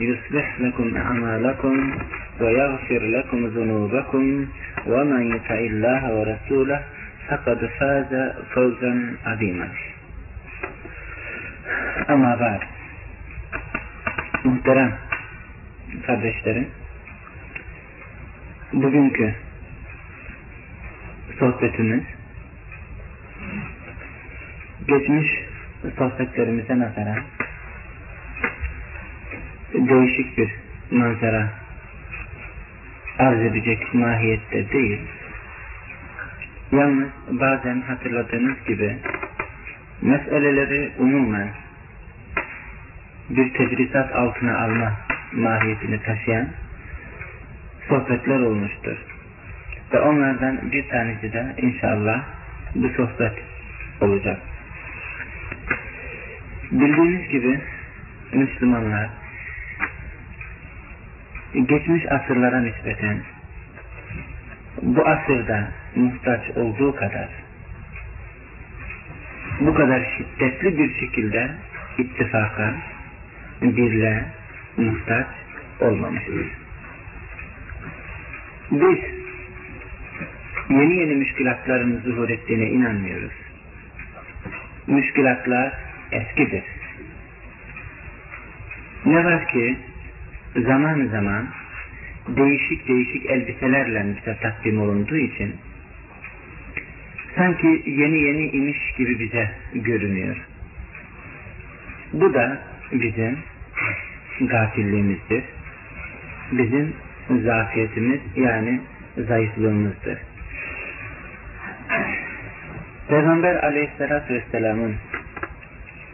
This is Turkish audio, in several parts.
يصلح لكم أعمالكم ويغفر لكم ذنوبكم ومن يطع الله ورسوله فقد فاز فوزا عظيما Ama بعد muhterem kardeşlerim bugünkü sohbetimiz geçmiş sohbetlerimize nazaran değişik bir manzara arz edecek mahiyette değil. Yalnız bazen hatırladığınız gibi meseleleri umumen bir tedrisat altına alma mahiyetini taşıyan sohbetler olmuştur. Ve onlardan bir tanesi de inşallah bu sohbet olacak. Bildiğiniz gibi Müslümanlar geçmiş asırlara nispeten bu asırda muhtaç olduğu kadar bu kadar şiddetli bir şekilde ittifaka, birle muhtaç olmamıştır. Biz yeni yeni müşkilatların zuhur ettiğine inanmıyoruz. Müşkilatlar eskidir. Ne var ki zaman zaman değişik değişik elbiselerle bize takdim olunduğu için sanki yeni yeni imiş gibi bize görünüyor. Bu da bizim gafilliğimizdir. Bizim zafiyetimiz yani zayıflığımızdır. Peygamber aleyhissalatü vesselamın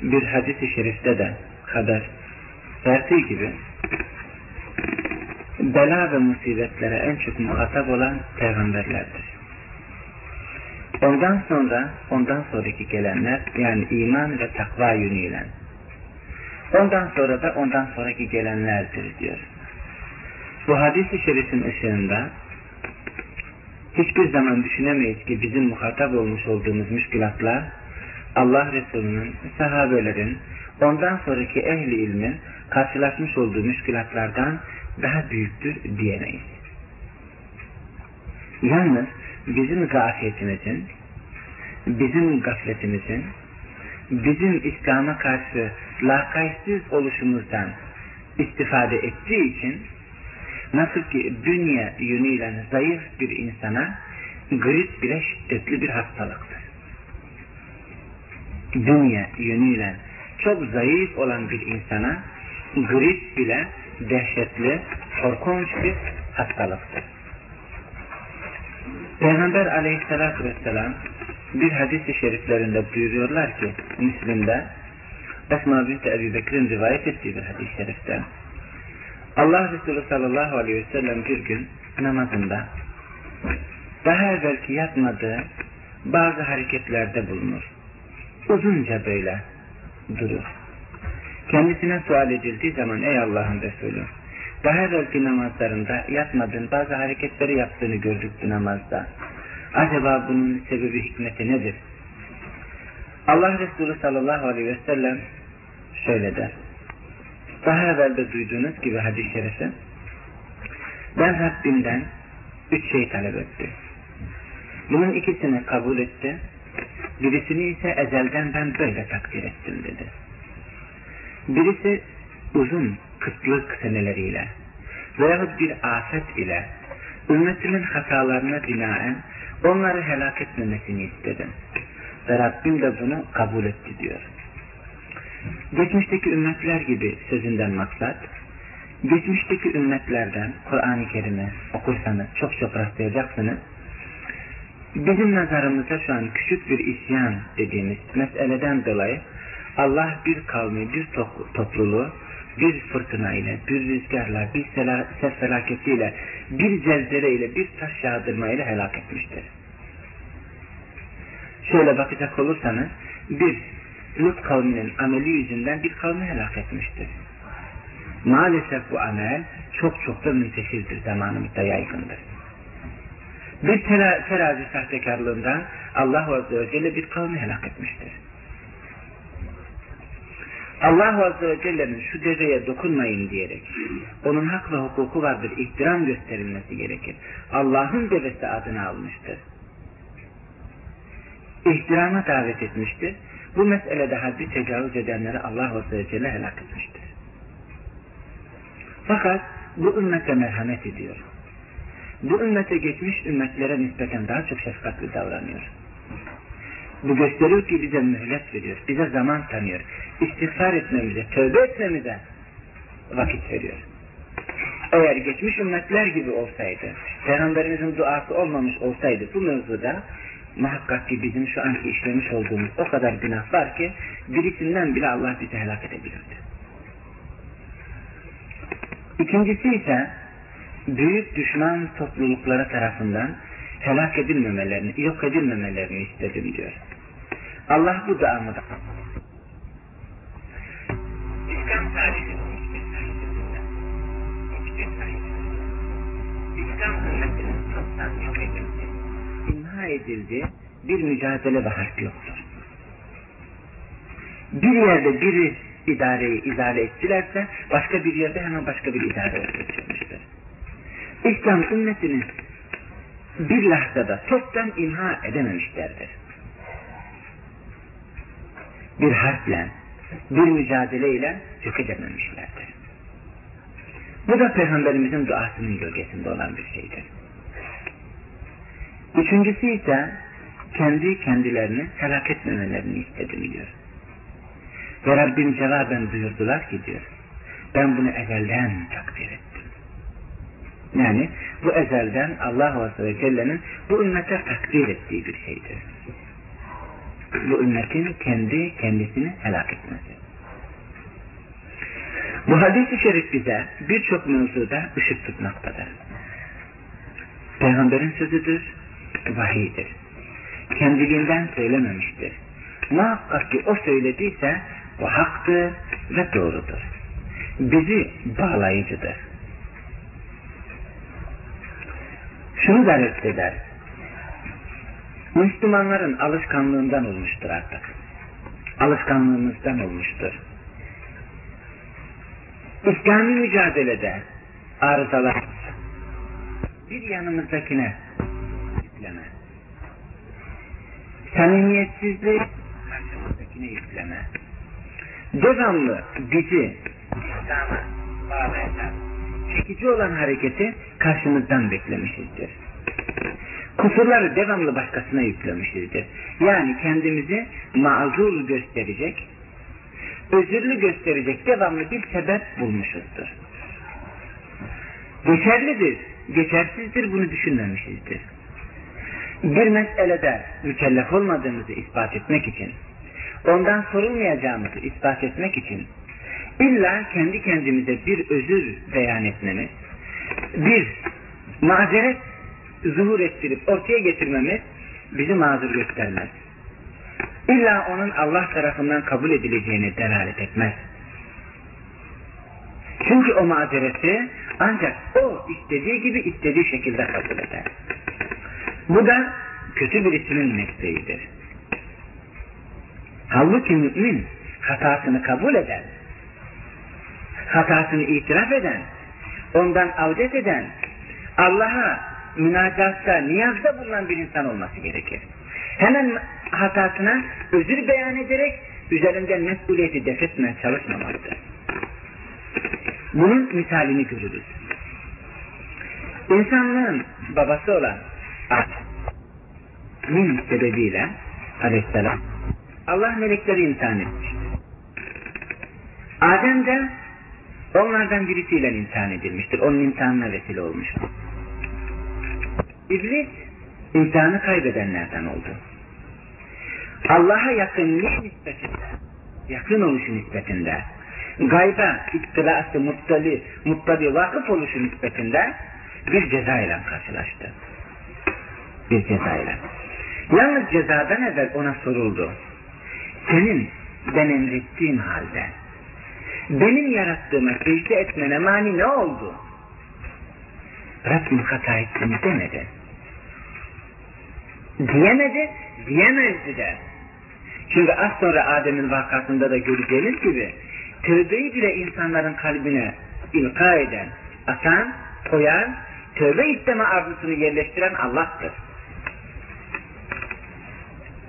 bir hadis-i şerifte de haber verdiği gibi bela ve musibetlere en çok muhatap olan peygamberlerdir. Ondan sonra, ondan sonraki gelenler yani iman ve takva yönüyle. Ondan sonra da ondan sonraki gelenlerdir diyor. Bu hadis-i şerifin ışığında hiçbir zaman düşünemeyiz ki bizim muhatap olmuş olduğumuz müşkilatlar Allah Resulü'nün, sahabelerin, ondan sonraki ehli ilmin karşılaşmış olduğu müşkilatlardan daha büyüktür diyemeyiz. Yalnız bizim gafiyetimizin, bizim gafletimizin, bizim İslam'a karşı lakaytsız oluşumuzdan istifade ettiği için nasıl ki dünya yönüyle zayıf bir insana grip bile şiddetli bir hastalıktır. Dünya yönüyle çok zayıf olan bir insana grip bile dehşetli, korkunç bir hastalıktır. Peygamber aleyhissalatü vesselam bir hadis-i şeriflerinde buyuruyorlar ki Müslim'de Esma binti Ebu Bekir'in rivayet ettiği bir hadis-i şerifte Allah Resulü sallallahu aleyhi ve sellem bir gün namazında daha evvelki yapmadığı bazı hareketlerde bulunur. Uzunca böyle durur. Kendisine sual edildiği zaman ey Allah'ın Resulü daha evvelki namazlarında yapmadığın bazı hareketleri yaptığını gördük bu namazda. Acaba bunun sebebi hikmeti nedir? Allah Resulü sallallahu aleyhi ve sellem şöyle der. Daha evvelde duyduğunuz gibi hadis-i şerifi ben Rabbimden üç şey talep etti. Bunun ikisini kabul etti. Birisini ise ezelden ben böyle takdir ettim dedi. Birisi uzun kıtlık seneleriyle veyahut bir afet ile ümmetimin hatalarına binaen Onları helak etmemesini istedim. Ve Rabbim de bunu kabul etti diyor. Geçmişteki ümmetler gibi sözünden maksat, geçmişteki ümmetlerden Kur'an-ı Kerim'i okursanız çok çok rastlayacaksınız. Bizim nazarımızda şu an küçük bir isyan dediğimiz meseleden dolayı Allah bir kavmi, bir topluluğu bir fırtına ile, bir rüzgarla, bir ses felaketiyle, bir zelzele ile, bir taş yağdırma ile helak etmiştir. Şöyle bakacak olursanız, bir Lut kavminin ameli yüzünden bir kavmi helak etmiştir. Maalesef bu amel çok çok da münteşirdir, zamanımızda yaygındır. Bir terazi sahtekarlığından Allah Azze ve Celle bir kavmi helak etmiştir. Allah Azze ve Celle'nin şu deveye dokunmayın diyerek onun hak ve hukuku vardır, ihtiram gösterilmesi gerekir. Allah'ın devesi adına almıştır. İhtirama davet etmiştir. Bu meselede haddi tecavüz edenleri Allah Azze ve Celle helak etmiştir. Fakat bu ümmete merhamet ediyor. Bu ümmete geçmiş ümmetlere nispeten daha çok şefkatli davranıyor. Bu gösteriyor ki bize mühlet veriyor, bize zaman tanıyor. İstiğfar etmemize, tövbe etmemize vakit veriyor. Eğer geçmiş ümmetler gibi olsaydı, Peygamberimizin duası olmamış olsaydı bu mevzuda muhakkak ki bizim şu anki işlemiş olduğumuz o kadar günah var ki birisinden bile Allah bizi helak edebilirdi. İkincisi ise büyük düşman topluluklara tarafından helak edilmemelerini, yok edilmemelerini istedim diyor. Allah bu dağımı da İslam tarihinin İslam ümmetinin toptan yok edildi, imha edildi, bir mücadele ve harp yoktur. Bir yerde biri idareyi izale ettilerse başka bir yerde hemen başka bir idare oluşturmuştur. İslam ümmetinin bir lahzada toptan imha edememişlerdir. Bir harple, bir mücadeleyle yok edememişlerdir. Bu da Peygamberimizin duasının gölgesinde olan bir şeydir. Üçüncüsü ise kendi kendilerini helak etmemelerini istedi diyor. Ve Rabbim cevaben buyurdular ki diyor, ben bunu ezelden takdir ettim. Yani bu ezelden Allah Azze ve Celle'nin bu ümmete takdir ettiği bir şeydir. Bu ümmetin kendi kendisini helak etmesi. Bu hadis-i şerif bize birçok mevzuda ışık tutmaktadır. Peygamberin sözüdür, vahidir. Kendiliğinden söylememiştir. Muhakkak ki o söylediyse o haktır ve doğrudur. Bizi bağlayıcıdır. şunu da reddeder. Müslümanların alışkanlığından olmuştur artık. Alışkanlığımızdan olmuştur. İslami mücadelede arızalar bir yanımızdakine yükleme. Samimiyetsizlik karşımızdakine yükleme. Devamlı bizi çekici olan hareketi karşımızdan beklemişizdir. Kusurları devamlı başkasına yüklemişizdir. Yani kendimizi mazur gösterecek, özürlü gösterecek devamlı bir sebep bulmuşuzdur. Geçerlidir, geçersizdir bunu düşünmemişizdir. Bir meselede mükellef olmadığımızı ispat etmek için, ondan sorulmayacağımızı ispat etmek için İlla kendi kendimize bir özür beyan etmemiz, bir mazeret zuhur ettirip ortaya getirmemiz bizi mazur göstermez. İlla onun Allah tarafından kabul edileceğini delalet etmez. Çünkü o mazereti ancak o istediği gibi istediği şekilde kabul eder. Bu da kötü birisinin mesleğidir. Halbuki mümin hatasını kabul eder hatasını itiraf eden, ondan avdet eden, Allah'a münacatta, niyazda bulunan bir insan olması gerekir. Hemen hatasına özür beyan ederek üzerinden mesuliyeti defetmeye çalışmamalıdır. Bunun misalini görürüz. İnsanlığın babası olan Adem, min sebebiyle aleyhisselam Allah melekleri imtihan etmiştir. Adem de onlardan birisiyle imtihan edilmiştir. Onun imtihanına vesile olmuştur. İblis imtihanı kaybedenlerden oldu. Allah'a yakınlık nispetinde, yakın oluşu nispetinde, gayba, ittilası, muttali, muttali, vakıf oluşu nispetinde bir ceza ile karşılaştı. Bir ceza ile. Yalnız cezadan evvel ona soruldu. Senin ben emrettiğim halde benim yarattığıma secde etmene mani ne oldu? Rabbim hata ettim demedi. Diyemedi, diyemezdi de. Çünkü az sonra Adem'in vakasında da göreceğiniz gibi tövbeyi bile insanların kalbine ilka eden, atan, koyan, tövbe isteme arzusunu yerleştiren Allah'tır.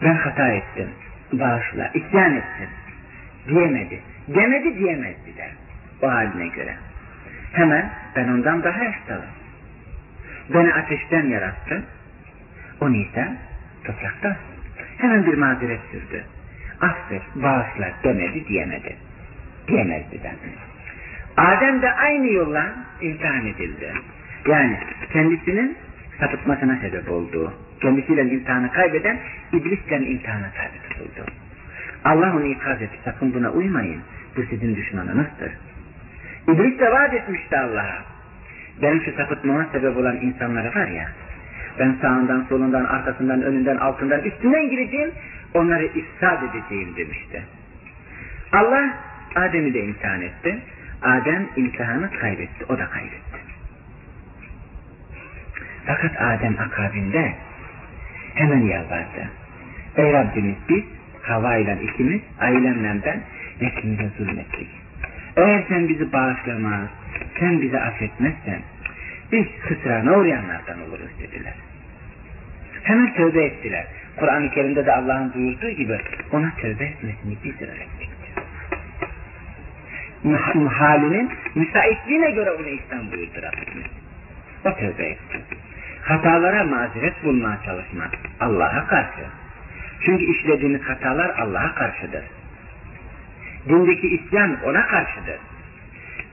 Ben hata ettim, bağışla, isyan ettim diyemedi. Demedi diyemezdi de o haline göre. Hemen ben ondan daha eftalım. Beni ateşten yarattı, onu ise topraktan. Hemen bir mazeret sürdü. Affet, bağışla demedi diyemedi. Diyemezdi de. Adem de aynı yolla imtihan edildi. Yani kendisinin sapıtmasına sebep olduğu, kendisiyle imtihanı kaybeden iblisle imtihana tabi tutuldu. Allah onu ikaz etti, sakın buna uymayın, bu sizin düşmanınızdır. İblis de vaat etmişti Allah'a. Benim şu sapıtmama sebep olan insanları var ya, ben sağından, solundan, arkasından, önünden, altından, üstünden gireceğim, onları ifsad edeceğim demişti. Allah Adem'i de imtihan etti. Adem imtihanı kaybetti, o da kaybetti. Fakat Adem akabinde hemen yalvardı. Ey Rabbimiz biz Hava ile ikimiz ailemle ben nefsimize zulmettik. Eğer sen bizi bağışlamaz, sen bizi affetmezsen biz hısrana uğrayanlardan oluruz dediler. Hemen tövbe ettiler. Kur'an-ı Kerim'de de Allah'ın buyurduğu gibi ona tövbe etmesini biz öğrettik. Halinin müsaitliğine göre onu İslam buyurdu Rabbimiz. O tövbe etti. Hatalara mazeret bulmaya çalışmak Allah'a karşı. Çünkü işlediğimiz hatalar Allah'a karşıdır. Dindeki isyan ona karşıdır.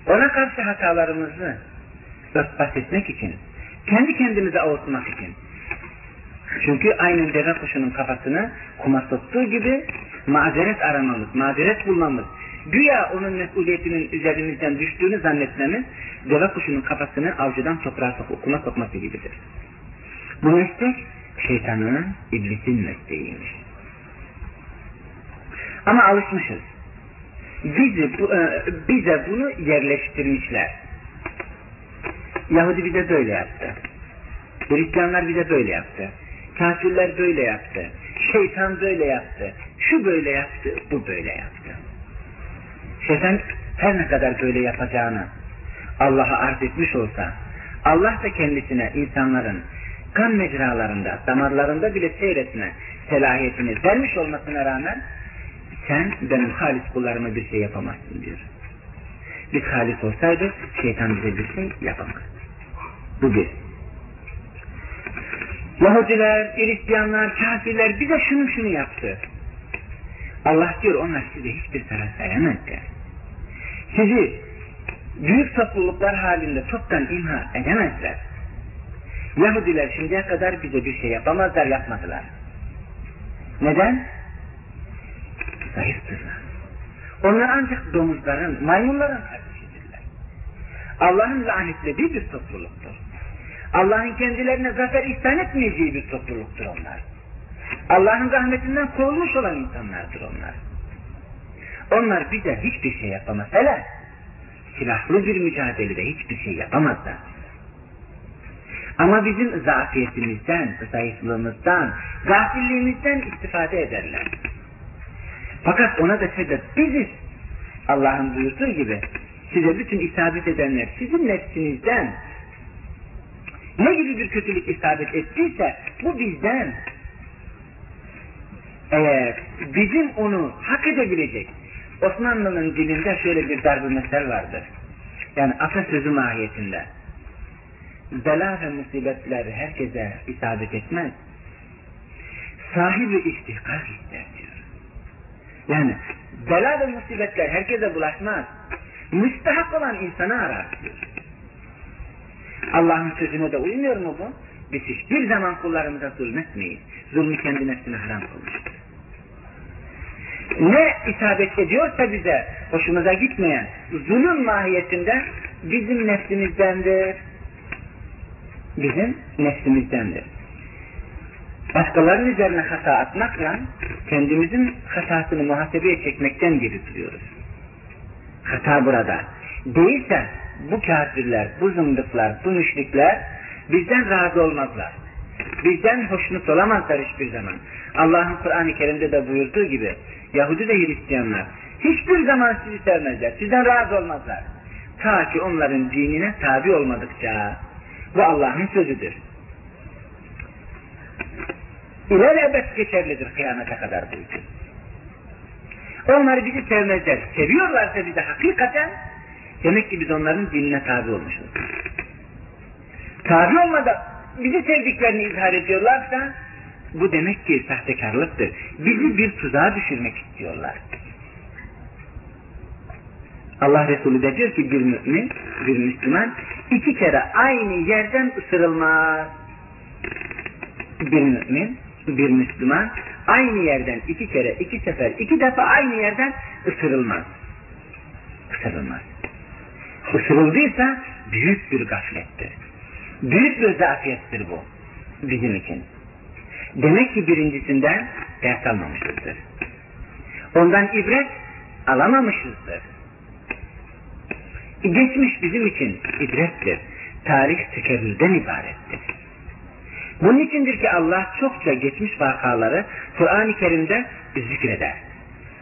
Ona karşı hatalarımızı örtbas etmek için, kendi kendimize avutmak için. Çünkü aynen deve kuşunun kafasını kuma soktuğu gibi mazeret aramamız, mazeret bulmamız, güya onun mesuliyetinin üzerimizden düştüğünü zannetmemiz, deve kuşunun kafasını avcıdan toprağa sokup kuma sokması gibidir. Bu meslek şeytanın, iblisin mesleğiymiş. Ama alışmışız. Bizi, e, bize bunu yerleştirmişler. Yahudi bize böyle yaptı. Hristiyanlar bize böyle yaptı. Kafirler böyle yaptı. Şeytan böyle yaptı. Şu böyle yaptı, bu böyle yaptı. Şeytan her ne kadar böyle yapacağını Allah'a arz etmiş olsa, Allah da kendisine insanların kan mecralarında, damarlarında bile seyretme selahiyetini vermiş olmasına rağmen sen benim halis kullarıma bir şey yapamazsın diyor. Biz halis olsaydı şeytan bize bir şey yapamaz. Bu bir. Yahudiler, Hristiyanlar, kafirler bize şunu şunu yaptı. Allah diyor onlar size hiçbir zarar veremezler. Sizi büyük topluluklar halinde çoktan imha edemezler. Yahudiler şimdiye kadar bize bir şey yapamazlar, yapmadılar. Neden? Zayıftırlar. Onlar ancak domuzların, maymunların kardeşidirler. Allah'ın lanetlediği bir topluluktur. Allah'ın kendilerine zafer ihsan etmeyeceği bir topluluktur onlar. Allah'ın rahmetinden kovulmuş olan insanlardır onlar. Onlar bize hiçbir şey yapamaz. Hele silahlı bir mücadelede hiçbir şey yapamazlar. Ama bizim zafiyetimizden, zayıflığımızdan, gafilliğimizden istifade ederler. Fakat ona da sebep biziz. Allah'ın buyurduğu gibi size bütün isabet edenler sizin nefsinizden ne gibi bir kötülük isabet ettiyse bu bizden. Eğer bizim onu hak edebilecek Osmanlı'nın dilinde şöyle bir darbe mesel vardır. Yani atasözü mahiyetinde. Bela ve musibetler herkese isabet etmez. sahibi istihkak ister diyor. Yani bela ve musibetler herkese bulaşmaz. Müstahak olan insanı arar diyor. Allah'ın sözüne de uymuyor mu bu? Biz hiçbir zaman kullarımıza zulmetmeyiz. Zulmü kendi nefsine haram kılmıştır. Ne isabet ediyorsa bize hoşumuza gitmeyen zulüm mahiyetinde bizim nefsimizdendir. Bizim nefsimizdendir. Başkalarının üzerine hata atmakla kendimizin hatasını muhasebeye çekmekten geri duruyoruz. Hata burada. Değilse bu kafirler, bu zındıklar, bu müşrikler bizden razı olmazlar. Bizden hoşnut olamazlar hiçbir zaman. Allah'ın Kur'an-ı Kerim'de de buyurduğu gibi Yahudi ve Hristiyanlar hiçbir zaman sizi sevmezler. Sizden razı olmazlar. Ta ki onların dinine tabi olmadıkça. Bu Allah'ın sözüdür. İlelebet geçerlidir kıyamete kadar bu için. Onlar bizi sevmezler. Seviyorlarsa bizi hakikaten demek ki biz onların dinine tabi olmuşuz. Tabi olmadan bizi sevdiklerini izhar ediyorlarsa bu demek ki sahtekarlıktır. Bizi bir tuzağa düşürmek istiyorlar. Allah Resulü de diyor ki bir mümin, bir Müslüman iki kere aynı yerden ısırılmaz. Bir mümin, bir Müslüman aynı yerden iki kere, iki sefer, iki defa aynı yerden ısırılmaz. Isırılmaz. Isırıldıysa büyük bir gaflettir. Büyük bir zafiyettir bu bizim için. Demek ki birincisinden ders almamışızdır. Ondan ibret alamamışızdır. Geçmiş bizim için ibrettir. Tarih tekerrürden ibarettir. Bunun içindir ki Allah çokça geçmiş vakaları Kur'an-ı Kerim'de zikreder.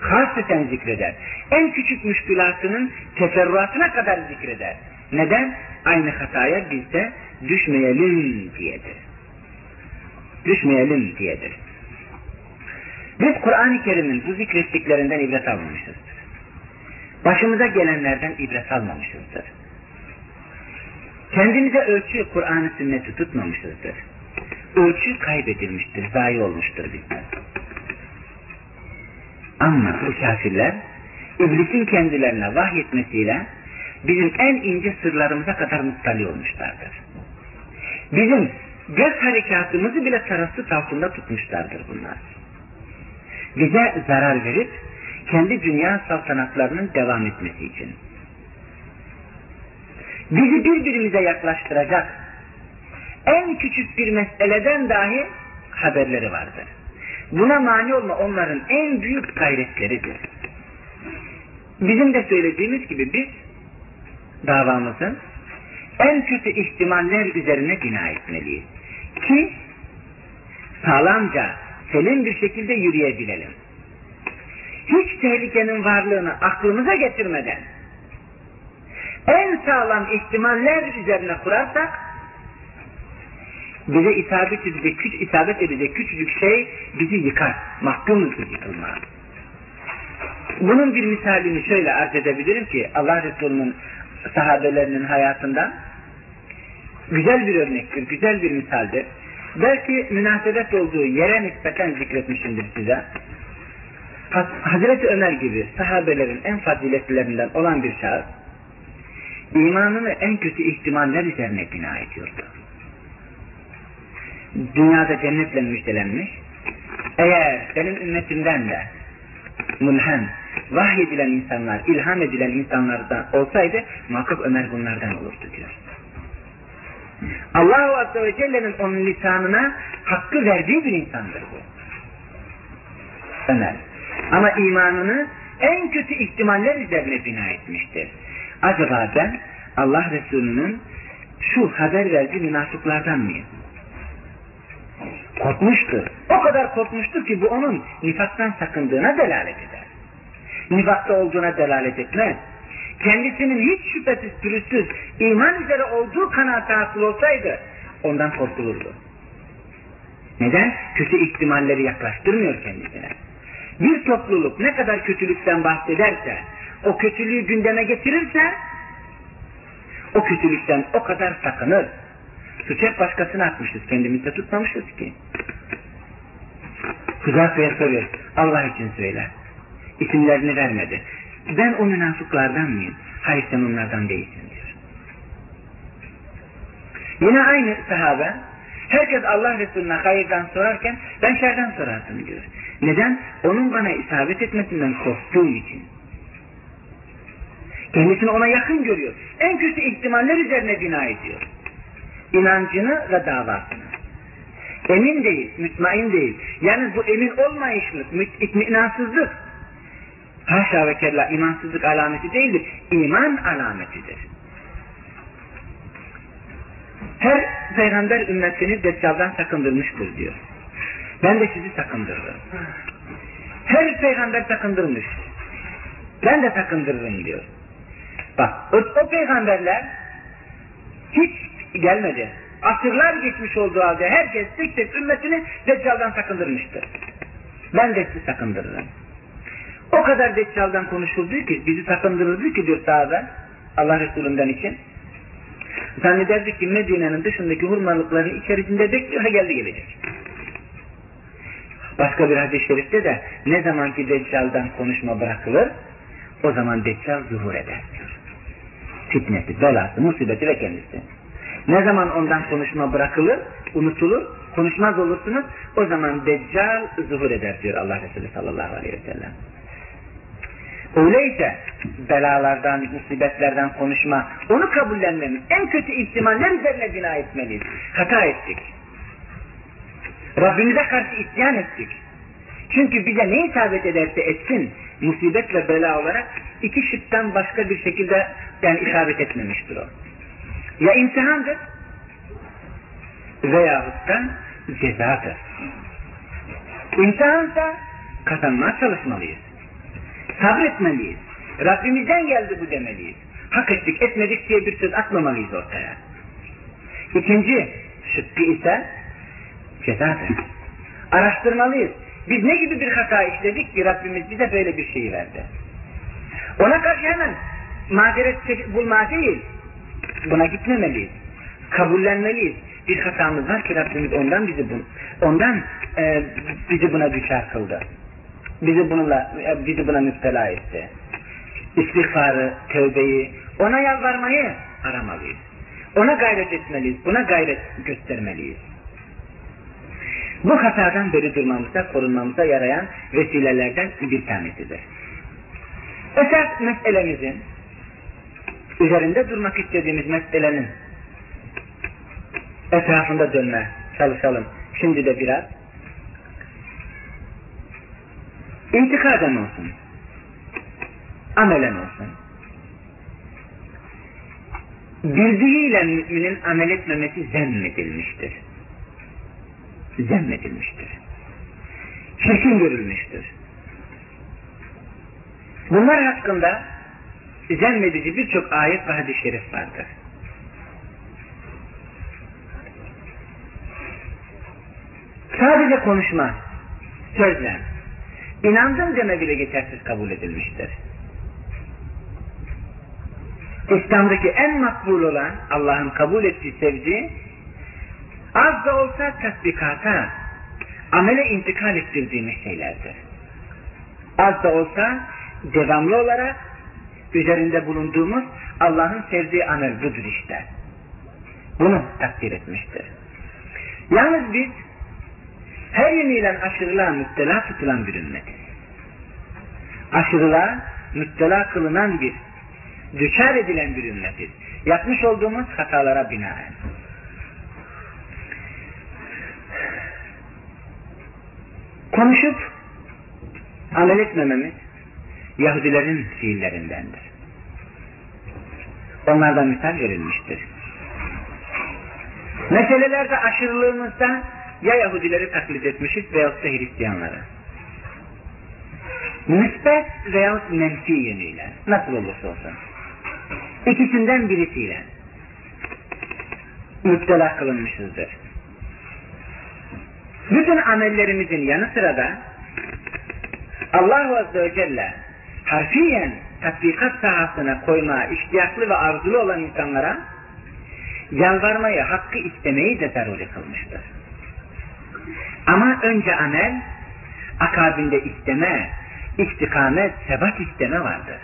Hasreten zikreder. En küçük müşkülatının teferruatına kadar zikreder. Neden? Aynı hataya biz de düşmeyelim diyedir. Düşmeyelim diyedir. Biz Kur'an-ı Kerim'in bu zikrettiklerinden ibret almamışızdır. Başımıza gelenlerden ibret almamışızdır. Kendimize ölçü Kur'an-ı sünneti tutmamışızdır. Ölçü kaybedilmiştir, zayi olmuştur bizden. Bu kafirler iblisin kendilerine vahyetmesiyle bizim en ince sırlarımıza kadar muttali olmuşlardır. Bizim göz harekatımızı bile tarafsız altında tutmuşlardır bunlar. Bize zarar verip kendi dünya saltanatlarının devam etmesi için. Bizi birbirimize yaklaştıracak en küçük bir meseleden dahi haberleri vardır. Buna mani olma onların en büyük gayretleridir. Bizim de söylediğimiz gibi biz davamızın en kötü ihtimaller üzerine bina etmeliyiz. Ki sağlamca, selim bir şekilde yürüyebilelim. Hiç tehlikenin varlığını aklımıza getirmeden en sağlam ihtimaller üzerine kurarsak bize isabet edecek, küç, isabet edecek küçücük şey bizi yıkar. Mahkumuzdur yıkılmaya. Bunun bir misalini şöyle arz edebilirim ki Allah Resulü'nün sahabelerinin hayatından güzel bir örnektir, güzel bir misaldir. Belki münasebet olduğu yere nispeten zikretmişimdir size. Hazreti Ömer gibi sahabelerin en faziletlerinden olan bir şahıs imanını en kötü ihtimaller üzerine bina ediyordu. Dünyada cennetle müjdelenmiş. Eğer benim ümmetimden de mulhem, vahyedilen insanlar, ilham edilen insanlardan olsaydı muhakkak Ömer bunlardan olurdu diyor. Allahu Azze ve Celle'nin onun lisanına hakkı verdiği bir insandır bu. Ömer. Ama imanını en kötü ihtimaller üzerine bina etmiştir. Acaba ben Allah Resulü'nün şu haber verdiği münafıklardan mıyım? Korkmuştur. O kadar korkmuştur ki bu onun nifaktan sakındığına delalet eder. Nifakta olduğuna delalet etmez. Kendisinin hiç şüphesiz pürüzsüz iman üzere olduğu kanaate hasıl olsaydı ondan korkulurdu. Neden? Kötü ihtimalleri yaklaştırmıyor kendisine. Bir topluluk ne kadar kötülükten bahsederse, o kötülüğü gündeme getirirse, o kötülükten o kadar sakınır. Suç hep başkasına atmışız, kendimizde tutmamışız ki. Huzafa'ya soruyor. Allah için söyle. İsimlerini vermedi. Ben o münafıklardan mıyım? Hayır sen onlardan değilsin diyor. Yine aynı sahabe herkes Allah Resulüne hayırdan sorarken ben şerden sorardım diyor. Neden? Onun bana isabet etmesinden korktuğu için. Kendisini ona yakın görüyor. En kötü ihtimaller üzerine bina ediyor. İnancını ve davasını. Emin değil, mütmain değil. Yani bu emin olmayışlık, itminansızlık. Haşa ve kella imansızlık alameti değildir. İman alametidir. Her peygamber ümmetini deccaldan sakındırmıştır diyor. Ben de sizi sakındırırım. Her peygamber sakındırmış. Ben de sakındırırım diyor. Bak o, o peygamberler hiç gelmedi. Asırlar geçmiş olduğu halde herkes tek tek ümmetini Deccal'dan sakındırmıştır. Ben de sizi sakındırırım. O kadar Deccal'dan konuşuldu ki, bizi sakındırırdı ki diyor sahabe, Allah Resulü'nden için. Zannederdik ki Medine'nin dışındaki hurmalıkların içerisinde bekliyor, geldi gelecek. Başka bir hadis-i şerifte de ne zaman ki Deccal'dan konuşma bırakılır, o zaman Deccal zuhur eder diyor. Fitnesi, belası, musibeti ve kendisi. Ne zaman ondan konuşma bırakılır, unutulur, konuşmaz olursunuz, o zaman Deccal zuhur eder diyor Allah Resulü sallallahu aleyhi ve sellem. Öyleyse belalardan, musibetlerden konuşma, onu kabullenmemiz, en kötü ihtimaller üzerine bina etmeliyiz. Hata ettik. Rabbimize karşı isyan ettik. Çünkü bize ne isabet ederse etsin, musibet ve bela olarak iki şıktan başka bir şekilde yani isabet etmemiştir o. Ya imtihandır veyahut da cezadır. İmtihansa kazanmaya çalışmalıyız. Sabretmeliyiz. Rabbimizden geldi bu demeliyiz. Hak ettik etmedik diye bir söz atmamalıyız ortaya. İkinci şıkkı ise cezadır. Araştırmalıyız. Biz ne gibi bir hata işledik ki Rabbimiz bize böyle bir şeyi verdi. Ona karşı hemen mazeret bulma değil, buna gitmemeliyiz. Kabullenmeliyiz. Bir hatamız var ki Rabbimiz ondan bizi bu, ondan e, bizi buna düşer kıldı. Bizi bununla e, bizi buna müptela etti. İstiğfarı, tövbeyi, ona yalvarmayı aramalıyız. Ona gayret etmeliyiz. Buna gayret göstermeliyiz. Bu hatadan beri durmamıza, korunmamıza yarayan vesilelerden bir tanesidir. Esas meselemizin üzerinde durmak istediğimiz meselenin etrafında dönme çalışalım. Şimdi de biraz intikaden olsun. Amelen olsun. Bildiğiyle müminin amel etmemesi zemmedilmiştir. Zemmedilmiştir. Çirkin görülmüştür. Bunlar hakkında zemmedici birçok ayet ve hadis-i şerif vardır. Sadece konuşma, sözle, inandım deme bile geçersiz kabul edilmiştir. İslam'daki en makbul olan Allah'ın kabul ettiği sevgi az da olsa tatbikata, amele intikal ettirdiğimiz şeylerdir. Az da olsa devamlı olarak üzerinde bulunduğumuz Allah'ın sevdiği amel budur işte. Bunu takdir etmiştir. Yalnız biz her yönüyle aşırılığa müptela tutulan bir ümmetiz. Aşırılığa müptela kılınan bir, düşer edilen bir ümmetiz. Yapmış olduğumuz hatalara binaen. Konuşup amel etmememiz Yahudilerin fiillerindendir. Onlardan misal verilmiştir. Meselelerde aşırılığımızda ya Yahudileri taklit etmişiz veyahut da Hristiyanları. Müsbet veyahut menfi yönüyle. Nasıl olursa olsun. İkisinden birisiyle müptela kılınmışızdır. Bütün amellerimizin yanı sıra da Allah Azze ve Celle harfiyen tatbikat sahasına koyma iştiyaklı ve arzulu olan insanlara yalvarmayı, hakkı istemeyi de zaruri kılmıştır. Ama önce amel, akabinde isteme, istikamet, sebat isteme vardır.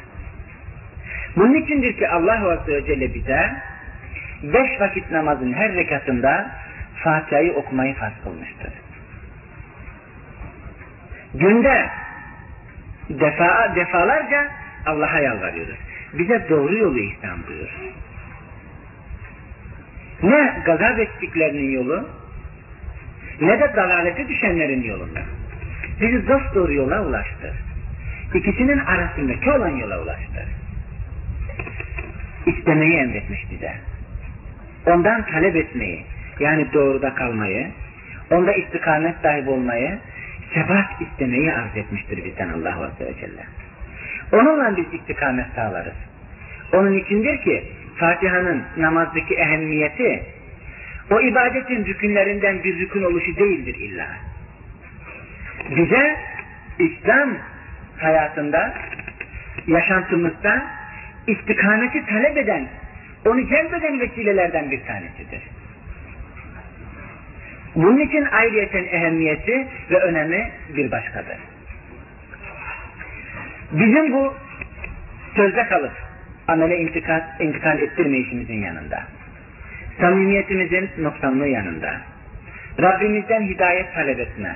Bunun içindir ki Allah Azze Celle bize beş vakit namazın her rekatında Fatiha'yı okumayı farz kılmıştır. Günde defa, defalarca Allah'a yalvarıyoruz. Bize doğru yolu ihsan buyur. Ne gazap ettiklerinin yolu ne de dalalete düşenlerin yolunda. Bizi dost doğru yola ulaştır. İkisinin arasındaki olan yola ulaştır. İstemeyi emretmiş bize. Ondan talep etmeyi, yani doğruda kalmayı, onda istikamet sahibi olmayı, sebat istemeyi arz etmiştir bizden Allah Azze ve Celle. Onunla biz istikamet sağlarız. Onun içindir ki Fatiha'nın namazdaki ehemmiyeti o ibadetin rükünlerinden bir rükün oluşu değildir illa. Bize İslam hayatında, yaşantımızda istikameti talep eden, onu celbeden vesilelerden bir tanesidir. Bunun için ayrıyeten ehemmiyeti ve önemi bir başkadır. Bizim bu sözde kalıp amele intikal, intikal ettirmeyişimizin yanında, samimiyetimizin noksanlığı yanında, Rabbimizden hidayet talep etme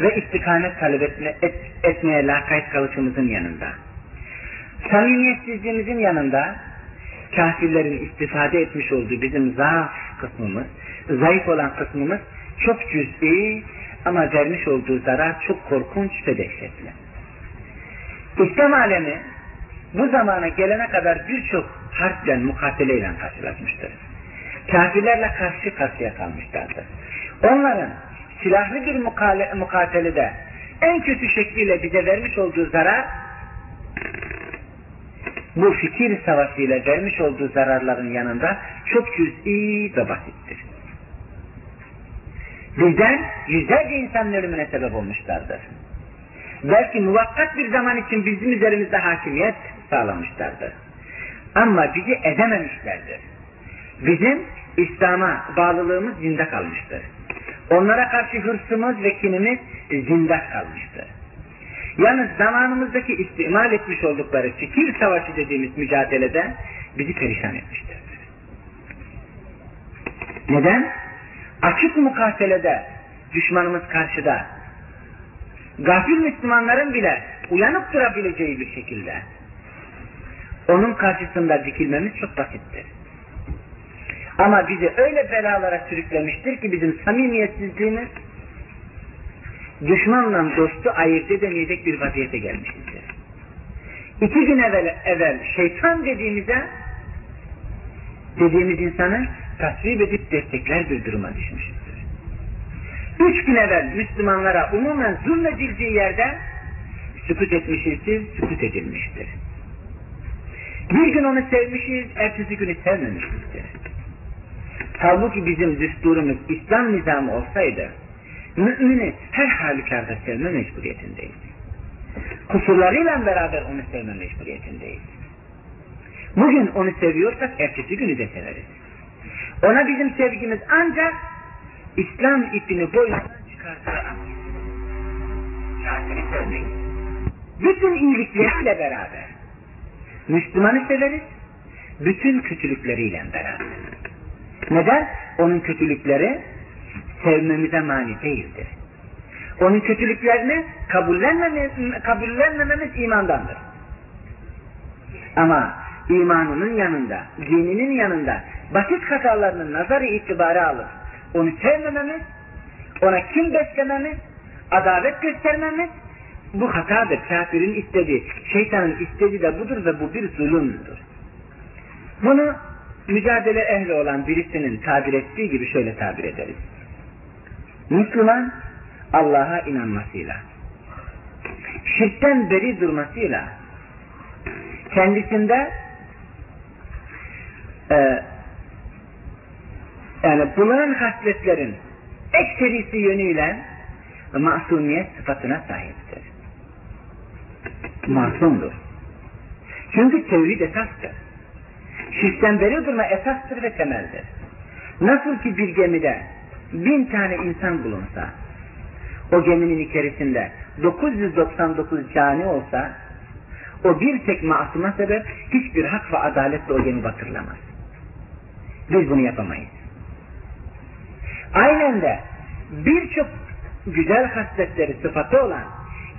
ve istikamet talep etme, et, etmeye lakayt kalışımızın yanında, samimiyetsizliğimizin yanında, kafirlerin istifade etmiş olduğu bizim zaaf kısmımız, zayıf olan kısmımız çok cüz'i ama vermiş olduğu zarar çok korkunç ve dehşetli. İslam alemi bu zamana gelene kadar birçok harple, mukateleyle karşılaşmıştır. Kafirlerle karşı karşıya kalmışlardır. Onların silahlı bir mukatelede en kötü şekliyle bize vermiş olduğu zarar bu fikir savaşıyla vermiş olduğu zararların yanında çok cüz'i ve basittir. Bizden yüzlerce insanın ölümüne sebep olmuşlardır. Belki muvakkat bir zaman için bizim üzerimizde hakimiyet sağlamışlardır. Ama bizi edememişlerdir. Bizim İslam'a bağlılığımız zinde kalmıştır. Onlara karşı hırsımız ve kinimiz zinde kalmıştır. Yalnız zamanımızdaki istimal etmiş oldukları fikir savaşı dediğimiz mücadelede bizi perişan etmiştir. Neden? Açık mukatelede düşmanımız karşıda gafil Müslümanların bile uyanıp durabileceği bir şekilde onun karşısında dikilmemiz çok basittir. Ama bizi öyle belalara sürüklemiştir ki bizim samimiyetsizliğimiz düşmanla dostu ayırt edemeyecek bir vaziyete gelmiştir. İki gün evvel, evvel şeytan dediğimize dediğimiz insanı tasvip edip destekler bir duruma düşmüştür. Üç gün evvel Müslümanlara umumen zulmedildiği yerde sükut etmişizdir, sükut edilmiştir. Bir gün onu sevmişiz, ertesi günü sevmemişizdir. Halbuki bizim düsturumuz İslam nizamı olsaydı, mümini her halükarda sevme mecburiyetindeyiz. Kusurlarıyla beraber onu sevme mecburiyetindeyiz. Bugün onu seviyorsak ertesi günü de severiz. Ona bizim sevgimiz ancak İslam ipini çıkartarak kafiri sevmeyiz. Bütün iyilikleriyle beraber Müslümanı severiz, bütün kötülükleriyle beraber. Neden? Onun kötülükleri sevmemize mani değildir. Onun kötülüklerini kabullenmememiz imandandır. Ama imanının yanında, dininin yanında basit hatalarının nazarı itibarı alıp onu sevmememiz, ona kim beslememiz, adalet göstermemiz bu hatadır. Kafirin istediği, şeytanın istediği de budur ve bu bir zulümdür. Bunu mücadele ehli olan birisinin tabir ettiği gibi şöyle tabir ederiz. Müslüman Allah'a inanmasıyla, şirkten beri durmasıyla, kendisinde e, yani bulunan hasletlerin ekserisi yönüyle masumiyet sıfatına sahiptir. Masumdur. Çünkü tevhid esastır. Şirkten beri durma esastır ve temeldir. Nasıl ki bir gemide bin tane insan bulunsa, o geminin içerisinde 999 cani olsa o bir tek masuma sebep hiçbir hak ve adaletle o gemi batırılamaz. Biz bunu yapamayız. Aynen de birçok güzel hasletleri sıfatı olan,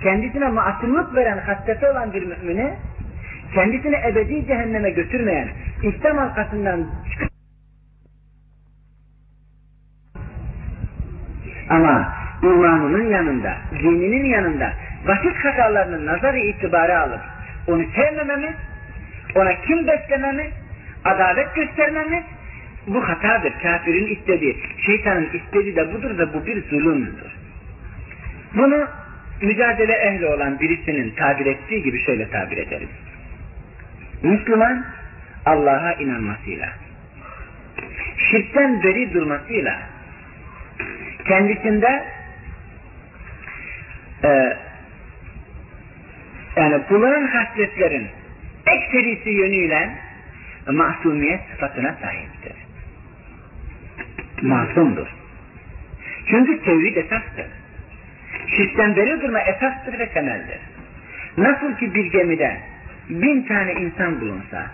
kendisine masumluk veren hasleti olan bir mümini, kendisini ebedi cehenneme götürmeyen, İslam arkasından çıkıp ama imanının yanında, dininin yanında basit hatalarının nazarı itibara alıp onu sevmememiz, ona kim beslememiz, adalet göstermemiz bu hatadır. Kafirin istediği, şeytanın istediği de budur ve bu bir zulümdür. Bunu mücadele ehli olan birisinin tabir ettiği gibi şöyle tabir ederiz. Müslüman Allah'a inanmasıyla, şirkten beri durmasıyla, kendisinde e, yani bulunan hasletlerin ekserisi yönüyle masumiyet sıfatına sahiptir. Masumdur. Çünkü tevhid esastır. Şirkten beri durma esastır ve temeldir. Nasıl ki bir gemide bin tane insan bulunsa,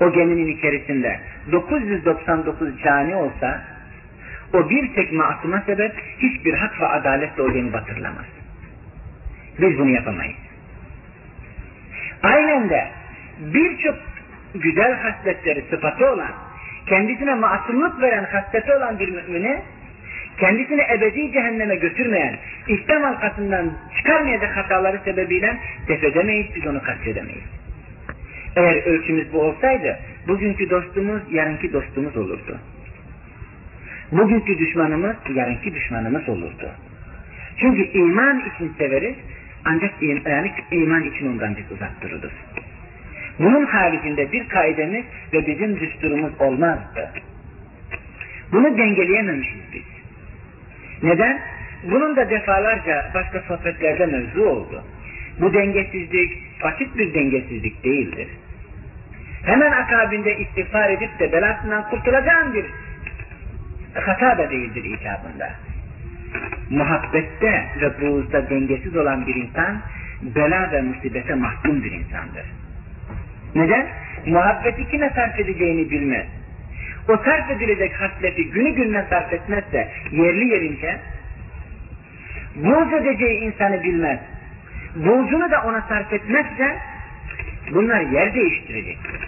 o geminin içerisinde 999 cani olsa, o bir tek masuma sebep hiçbir hak ve adaletle o gemi batırılamaz. Biz bunu yapamayız. Aynen de birçok güzel hasletleri sıfatı olan, kendisine masumluk veren hasleti olan bir mümini, kendisini ebedi cehenneme götürmeyen, İslam halkasından çıkarmayacak hataları sebebiyle def edemeyiz, biz onu kastedemeyiz. Eğer ölçümüz bu olsaydı, bugünkü dostumuz yarınki dostumuz olurdu. Bugünkü düşmanımız yarınki düşmanımız olurdu. Çünkü iman için severiz, ancak yani iman için ondan biz uzak dururuz. Bunun haricinde bir kaidemiz ve bizim düsturumuz olmazdı. Bunu dengeleyememişiz biz. Neden? Bunun da defalarca başka sohbetlerde mevzu oldu. Bu dengesizlik basit bir dengesizlik değildir. Hemen akabinde istiğfar edip de belasından kurtulacağım bir hata da değildir icabında. Muhabbette ve buğuzda dengesiz olan bir insan bela ve musibete mahkum bir insandır. Neden? Muhabbeti kime sarf edeceğini bilmez. O sarf edilecek hasleti günü gününe sarf etmezse yerli yerince buğz edeceği insanı bilmez. Buğzunu da ona sarf etmezse bunlar yer değiştirecektir.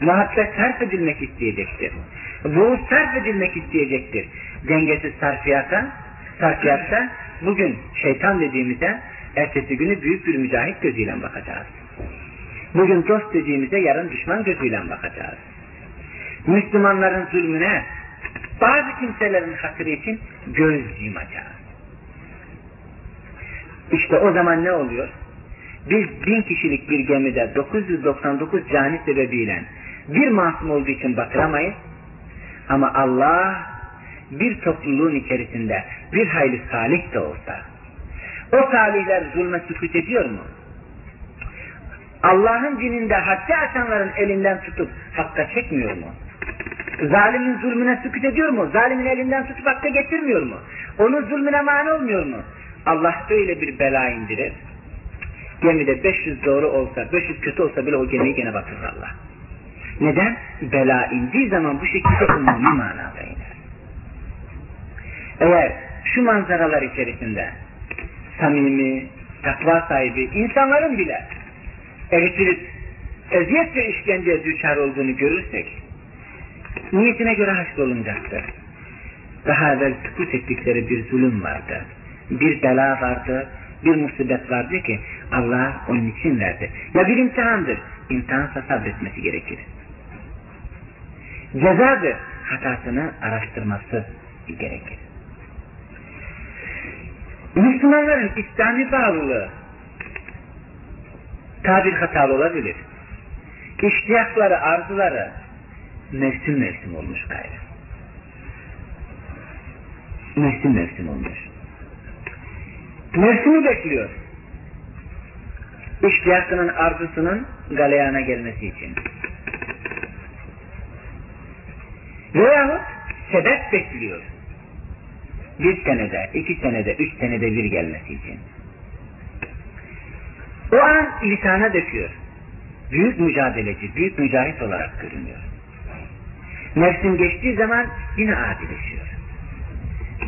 Muhabbet sarf edilmek isteyecektir. Buğz sarf edilmek isteyecektir. Dengesiz sarfiyata, sarfiyatta bugün şeytan dediğimizde ertesi günü büyük bir mücahit gözüyle bakacağız. Bugün dost dediğimizde yarın düşman gözüyle bakacağız. Müslümanların zulmüne bazı kimselerin hatırı için göz yumacağız. İşte o zaman ne oluyor? Biz bin kişilik bir gemide 999 cani sebebiyle bir masum olduğu için batıramayız. Ama Allah bir topluluğun içerisinde bir hayli salih de olsa o salihler zulme sükut ediyor mu? Allah'ın dininde haddi açanların elinden tutup hakka çekmiyor mu? Zalimin zulmüne sükut ediyor mu? Zalimin elinden tutup hakka getirmiyor mu? Onun zulmüne mani olmuyor mu? Allah böyle bir bela indirir. Gemide 500 doğru olsa, 500 kötü olsa bile o gemiyi gene batırır Allah. Neden? Bela indiği zaman bu şekilde umumi manada iner. Eğer şu manzaralar içerisinde samimi, takva sahibi insanların bile eritilip eziyet ve işkenceye düşer olduğunu görürsek niyetine göre haşrolunacaktır. Daha evvel sükut ettikleri bir zulüm vardı. Bir bela vardı, bir musibet vardı ki Allah onun için verdi. Ya bir imtihandır. İmtihansa sabretmesi gerekir. Cezadır. Hatasını araştırması gerekir. Müslümanların İslami bağlılığı tabir hatalı olabilir. İştiyakları, arzuları mevsim mevsim olmuş gayrı. Mevsim mevsim olmuş. Mevsimi bekliyor. İştiyakının arzusunun galeyana gelmesi için. Veyahut sebep bekliyor. bir senede, iki senede, üç senede bir gelmesi için. O an lisana döküyor. Büyük mücadeleci, büyük mücahit olarak görünüyor. Nefsin geçtiği zaman yine adileşiyor.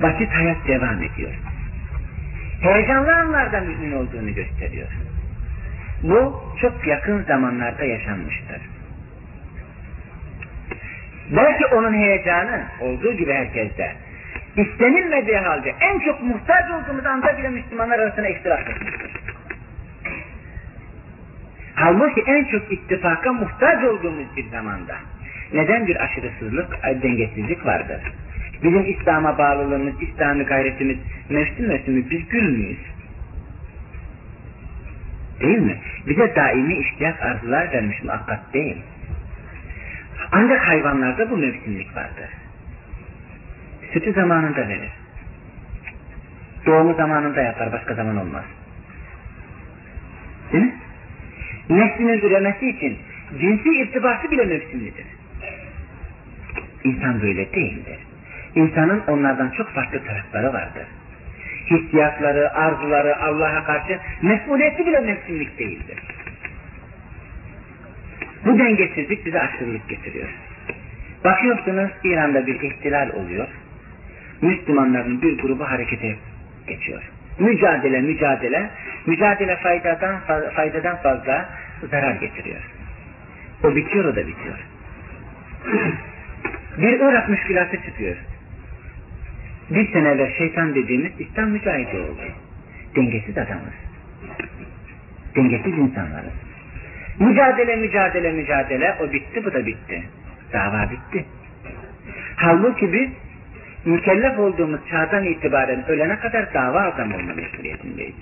Basit hayat devam ediyor. Heyecanlı anlarda mümin olduğunu gösteriyor. Bu çok yakın zamanlarda yaşanmıştır. Belki onun heyecanı olduğu gibi herkeste istenilmediği halde en çok muhtaç olduğumuz anda bile Müslümanlar arasında ihtilaf etmiştir. Halbuki en çok ittifaka muhtaç olduğumuz bir zamanda neden bir aşırısızlık, dengesizlik vardır? Bizim İslam'a bağlılığımız, İslami gayretimiz mevsim mevsimi biz gül müyüz? Değil mi? Bize daimi ihtiyaç arzular vermiş muhakkak değil. Ancak hayvanlarda bu mevsimlik vardır. Sütü zamanında verir. Doğumu zamanında yapar, başka zaman olmaz. Değil mi? Neslinin üremesi için cinsi irtibatı bile mevsimlidir. İnsan böyle değildir. İnsanın onlardan çok farklı tarafları vardır. Hissiyatları, arzuları, Allah'a karşı mesuliyeti bile mevsimlik değildir. Bu dengesizlik bize aşırılık getiriyor. Bakıyorsunuz İran'da bir ihtilal oluyor. Müslümanların bir grubu harekete geçiyor. Mücadele, mücadele, mücadele faydadan, faydadan fazla zarar getiriyor. O bitiyor, o da bitiyor. bir Irak müşkilatı çıkıyor. Bir seneler şeytan dediğimiz İslam mücahidi oldu. Dengesiz adamız. Dengesiz insanlarız. Mücadele, mücadele, mücadele. O bitti, bu da bitti. Dava bitti. Halbuki biz mükellef olduğumuz çağdan itibaren ölene kadar dava adam olma mecburiyetindeyiz.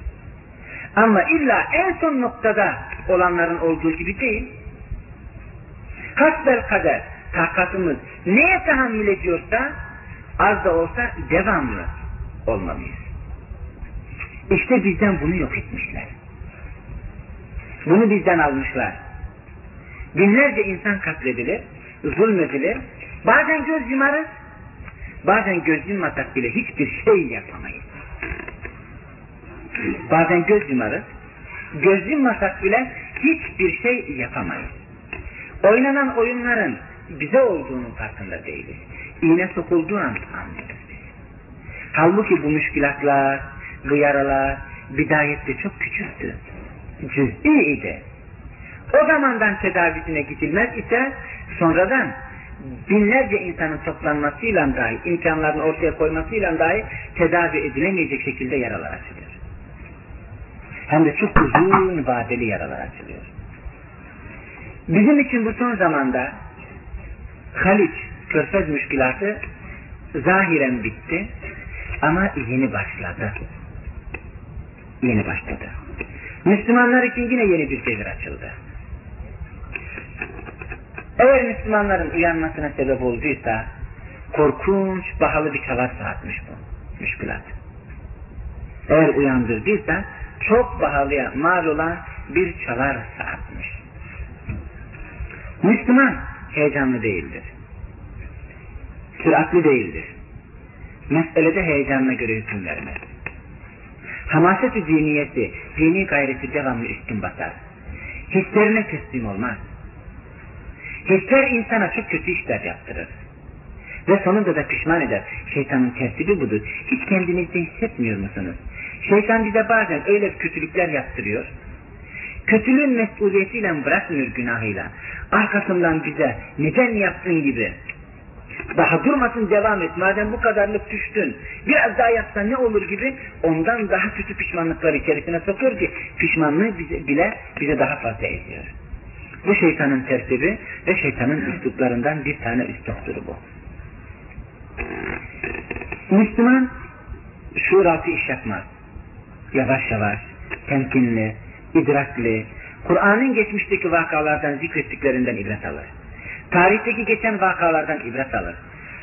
Ama illa en son noktada olanların olduğu gibi değil. Hasbel kader, takatımız neye tahammül ediyorsa az da olsa devamlı olmalıyız. İşte bizden bunu yok etmişler. Bunu bizden almışlar. Binlerce insan katledilir, zulmedilir. Bazen göz yumarız, bazen göz yummasak bile hiçbir şey yapamayız. Bazen göz yumarız, göz yummasak bile hiçbir şey yapamayız. Oynanan oyunların bize olduğunun farkında değiliz. İğne sokulduğu an anlıyoruz biz. Halbuki bu müşkilatlar, bu yaralar bidayette çok küçüktü. Cüz'i idi. O zamandan tedavisine gidilmez ise sonradan binlerce insanın toplanmasıyla dahi, imkanlarını ortaya koymasıyla dahi tedavi edilemeyecek şekilde yaralar açılıyor. Hem de çok uzun vadeli yaralar açılıyor. Bizim için bu son zamanda Haliç, Körfez müşkilatı zahiren bitti ama yeni başladı. Yeni başladı. Müslümanlar için yine yeni bir devir açıldı. Eğer Müslümanların uyanmasına sebep olduysa korkunç, pahalı bir çalar saatmiş bu müşkülat. Eğer uyandırdıysa çok pahalıya mal olan bir çalar saatmiş. Müslüman heyecanlı değildir. Süratli değildir. Meselede heyecanına göre hüküm vermez. Hamaset-i diniyeti, dini gayreti devamlı üstün basar. Hislerine teslim olmaz. Hisler insana çok kötü işler yaptırır. Ve sonunda da pişman eder. Şeytanın tertibi budur. Hiç kendinizde hissetmiyor musunuz? Şeytan bize bazen öyle kötülükler yaptırıyor. Kötülüğün mesuliyetiyle bırakmıyor günahıyla. Arkasından bize neden yaptın gibi daha durmasın devam et. Madem bu kadarlık düştün. Biraz daha yapsan ne olur gibi ondan daha kötü pişmanlıklar içerisine sokuyor ki pişmanlığı bize, bile bize daha fazla ediyor. Bu şeytanın tertibi ve şeytanın üsluplarından bir tane üsluptur bu. Müslüman şuratı iş yapmaz. Yavaş yavaş, temkinli, idrakli, Kur'an'ın geçmişteki vakalardan zikrettiklerinden ibret alır. Tarihteki geçen vakalardan ibret alır.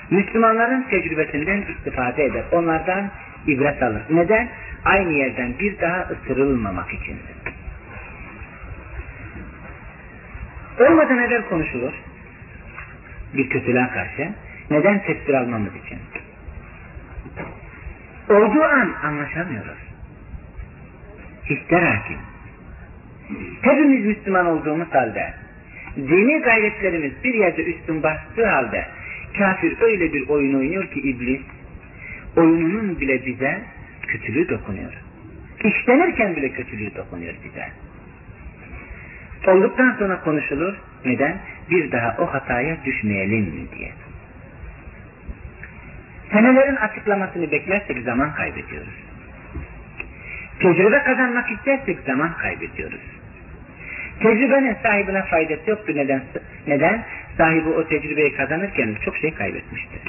Müslümanların tecrübesinden istifade eder. Onlardan ibret alır. Neden? Aynı yerden bir daha ısırılmamak için. Olmadan evvel konuşulur. Bir kötülüğe karşı. Neden tedbir almamız için? Olduğu an anlaşamıyoruz. Hisler hakim. Hepimiz Müslüman olduğumuz halde, dini gayretlerimiz bir yerde üstün bastığı halde, kafir öyle bir oyun oynuyor ki iblis, oyununun bile bize kötülüğü dokunuyor. İşlenirken bile kötülüğü dokunuyor bize. Olduktan sonra konuşulur. Neden? Bir daha o hataya düşmeyelim diye. Senelerin açıklamasını beklersek zaman kaybediyoruz. Tecrübe kazanmak istersek zaman kaybediyoruz. Tecrübenin sahibine faydası yoktu. Neden? Neden? Sahibi o tecrübeyi kazanırken çok şey kaybetmiştir.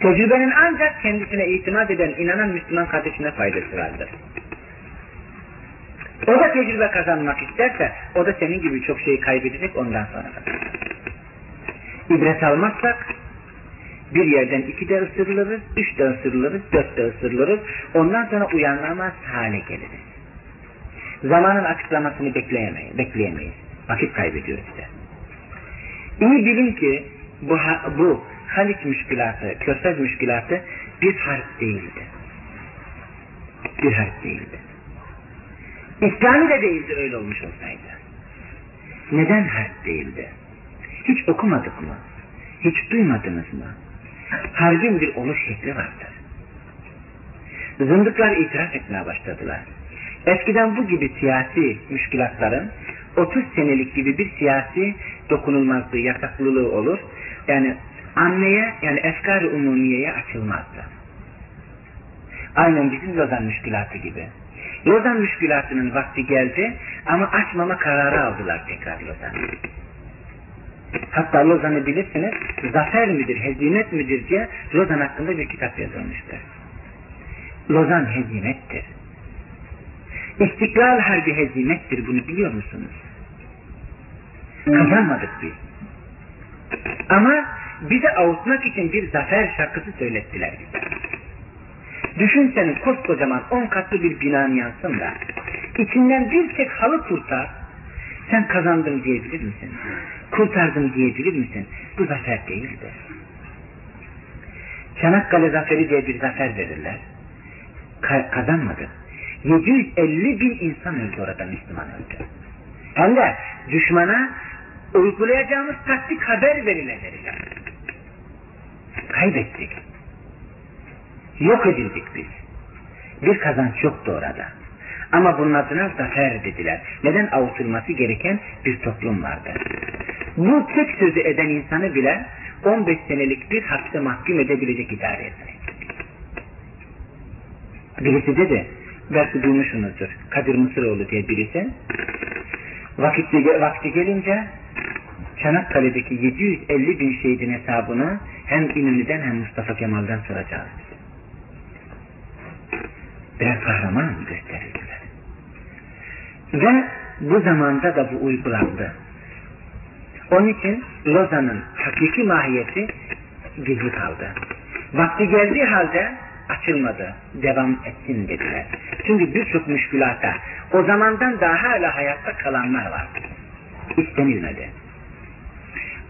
Tecrübenin ancak kendisine itimat eden, inanan Müslüman kardeşine faydası vardır. O da tecrübe kazanmak isterse, o da senin gibi çok şeyi kaybedecek ondan sonra. İbret almazsak, bir yerden iki de ısırılırız, üç de ısırılırız, dört de ısırılırız. Ondan sonra uyanamaz hale geliriz. Zamanın açıklamasını bekleyemeyiz. bekleyemeyiz. Vakit kaybediyoruz işte. İyi bilin ki bu, bu Haliç müşkülatı, Körfez müşkülatı bir harp değildi. Bir harp değildi. İslami de değildi öyle olmuş olsaydı. Neden harp değildi? Hiç okumadık mı? Hiç duymadınız mı? Harbin bir oluş şekli vardır. Zındıklar itiraf etmeye başladılar. Eskiden bu gibi siyasi müşkilatların 30 senelik gibi bir siyasi dokunulmazlığı, yasaklılığı olur. Yani anneye yani efkar-ı umumiyeye açılmazdı. Aynen bizim Lozan müşkilatı gibi. Lozan müşkilatının vakti geldi ama açmama kararı aldılar tekrar Lozan. Hatta Lozan'ı bilirsiniz, zafer midir, hezimet midir diye Lozan hakkında bir kitap yazılmıştır. Lozan hezimettir. İstiklal harbi hezimettir, bunu biliyor musunuz? Kazanmadık biz. Ama bize avutmak için bir zafer şarkısı söylettiler bize. Düşünseniz koskocaman on katlı bir binan yansın da içinden bir tek halı kurtar sen kazandın diyebilir misin? Kurtardım diyebilir misin? Bu zafer değildir. Çanakkale zaferi diye bir zafer verirler. Ka kazanmadı. 750 bin insan öldü orada Müslüman öldü. Hem de düşmana uygulayacağımız taktik haber verilecek. Kaybettik. Yok edildik biz. Bir kazanç yoktu orada. Ama bunun adına zafer dediler. Neden avutulması gereken bir toplum vardı. Bu tek sözü eden insanı bile 15 senelik bir hapse mahkum edebilecek idare etmek. Birisi dedi, belki duymuşsunuzdur, Kadir Mısıroğlu diye birisi, vakti, vakti gelince Çanakkale'deki 750 bin şehidin hesabını hem İnönü'den hem Mustafa Kemal'den soracağız. Biraz kahraman gösterildiler. Ve bu zamanda da bu uygulandı. Onun için Lozan'ın hakiki mahiyeti gizli kaldı. Vakti geldiği halde açılmadı. Devam etsin dediler. Çünkü birçok müşkülata o zamandan daha hala hayatta kalanlar var. İstenilmedi.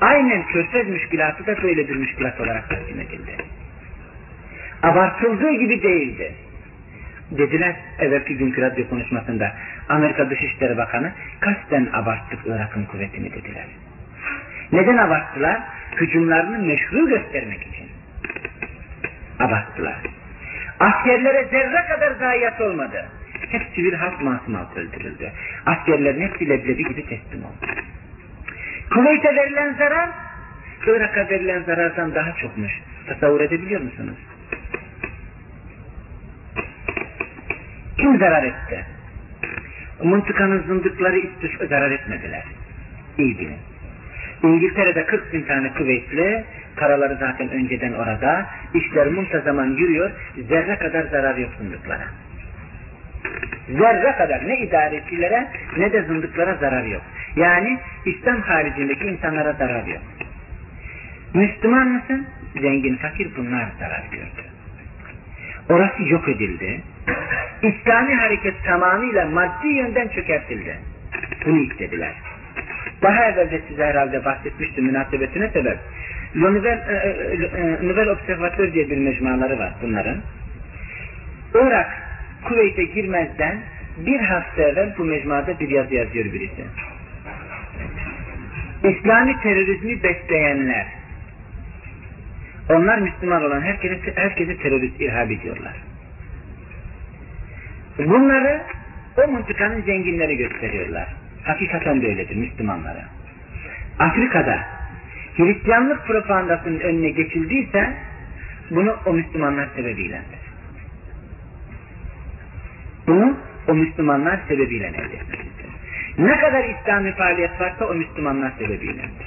Aynen körfez müşkülatı da böyle bir müşkülat olarak takdim edildi. Abartıldığı gibi değildi. Dediler evvelki günkü radyo konuşmasında Amerika Dışişleri Bakanı kasten abarttık Irak'ın kuvvetini dediler. Neden abarttılar? Hücumlarını meşru göstermek için. Abarttılar. Askerlere zerre kadar zayiat olmadı. Hepsi bir halk masumat öldürüldü. Askerlerin hepsi leblebi gibi teslim oldu. Kuveyt'e verilen zarar, Irak'a verilen zarardan daha çokmuş. Tasavvur edebiliyor musunuz? Kim zarar etti? Mıntıkanın zındıkları hiç zarar etmediler. İyi bilin. İngiltere'de 40 bin tane kuvvetli, paraları zaten önceden orada, işler muntazaman yürüyor, zerre kadar zarar yok zındıklara. Zerre kadar ne idarecilere ne de zındıklara zarar yok. Yani İslam haricindeki insanlara zarar yok. Müslüman mısın? Zengin, fakir bunlar zarar gördü. Orası yok edildi. İslami hareket tamamıyla maddi yönden çökertildi. Bunu istediler. Daha evvel de size herhalde bahsetmiştim münasebetine sebep. Nouvelle, Nouvelle Observatör diye bir mecmuaları var bunların. Irak Kuveyt'e girmezden bir hafta evvel bu mecmuada bir yazı yazıyor birisi. İslami terörizmi besleyenler onlar Müslüman olan herkese, herkese terörist irhab ediyorlar. Bunları o mıntıkanın zenginleri gösteriyorlar. Hakikaten de öyledir Müslümanlara. Afrika'da Hristiyanlık propagandasının önüne geçildiyse bunu o Müslümanlar sebebiyledir. Bunu o Müslümanlar sebebiyle elde. Ne kadar İslami faaliyet varsa o Müslümanlar sebebiyledir.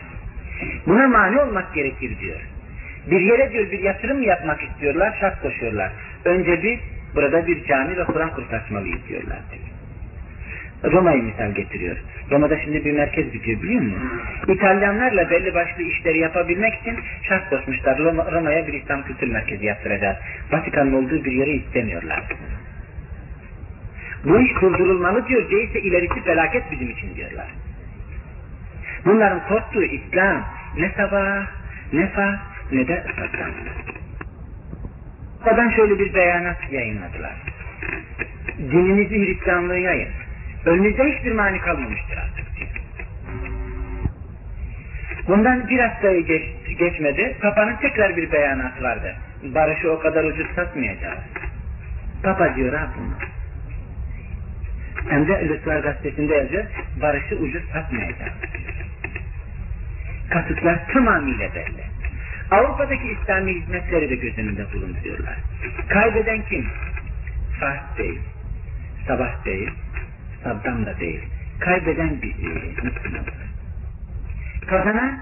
Buna mani olmak gerekir diyor. Bir yere diyor bir yatırım yapmak istiyorlar, şart koşuyorlar. Önce biz burada bir cami ve Kur'an kursu açmalıyız diyorlar. Roma'yı misal getiriyor. Roma'da şimdi bir merkez bitiyor biliyor musun? İtalyanlarla belli başlı işleri yapabilmek için şart koşmuşlar. Roma'ya bir İslam kültür merkezi yaptıracağız. Vatikan'ın olduğu bir yere istemiyorlar. Bu iş durdurulmalı diyor. Değilse ilerisi felaket bizim için diyorlar. Bunların korktuğu İslam ne sabah, ne fa, ne de ıslattan. Oradan şöyle bir beyanat yayınladılar. Dininizi Hristiyanlığı yayın. Önünüzde hiçbir mani kalmamıştır artık. Bundan bir haftayı geç, geçmedi. Papa'nın tekrar bir beyanatı vardı. Barışı o kadar ucuz satmayacağız. Papa diyor ha bunu. Hem de Ilıklar gazetesinde yazıyor. Barışı ucuz satmayacağız. Kasıtlar tamamıyla belli. Avrupa'daki İslami hizmetleri de göz önünde bulunduruyorlar. Kaybeden kim? Fahd değil, Sabah değil, Saddam da değil. Kaybeden biziz, Müslümanlar. Kazanan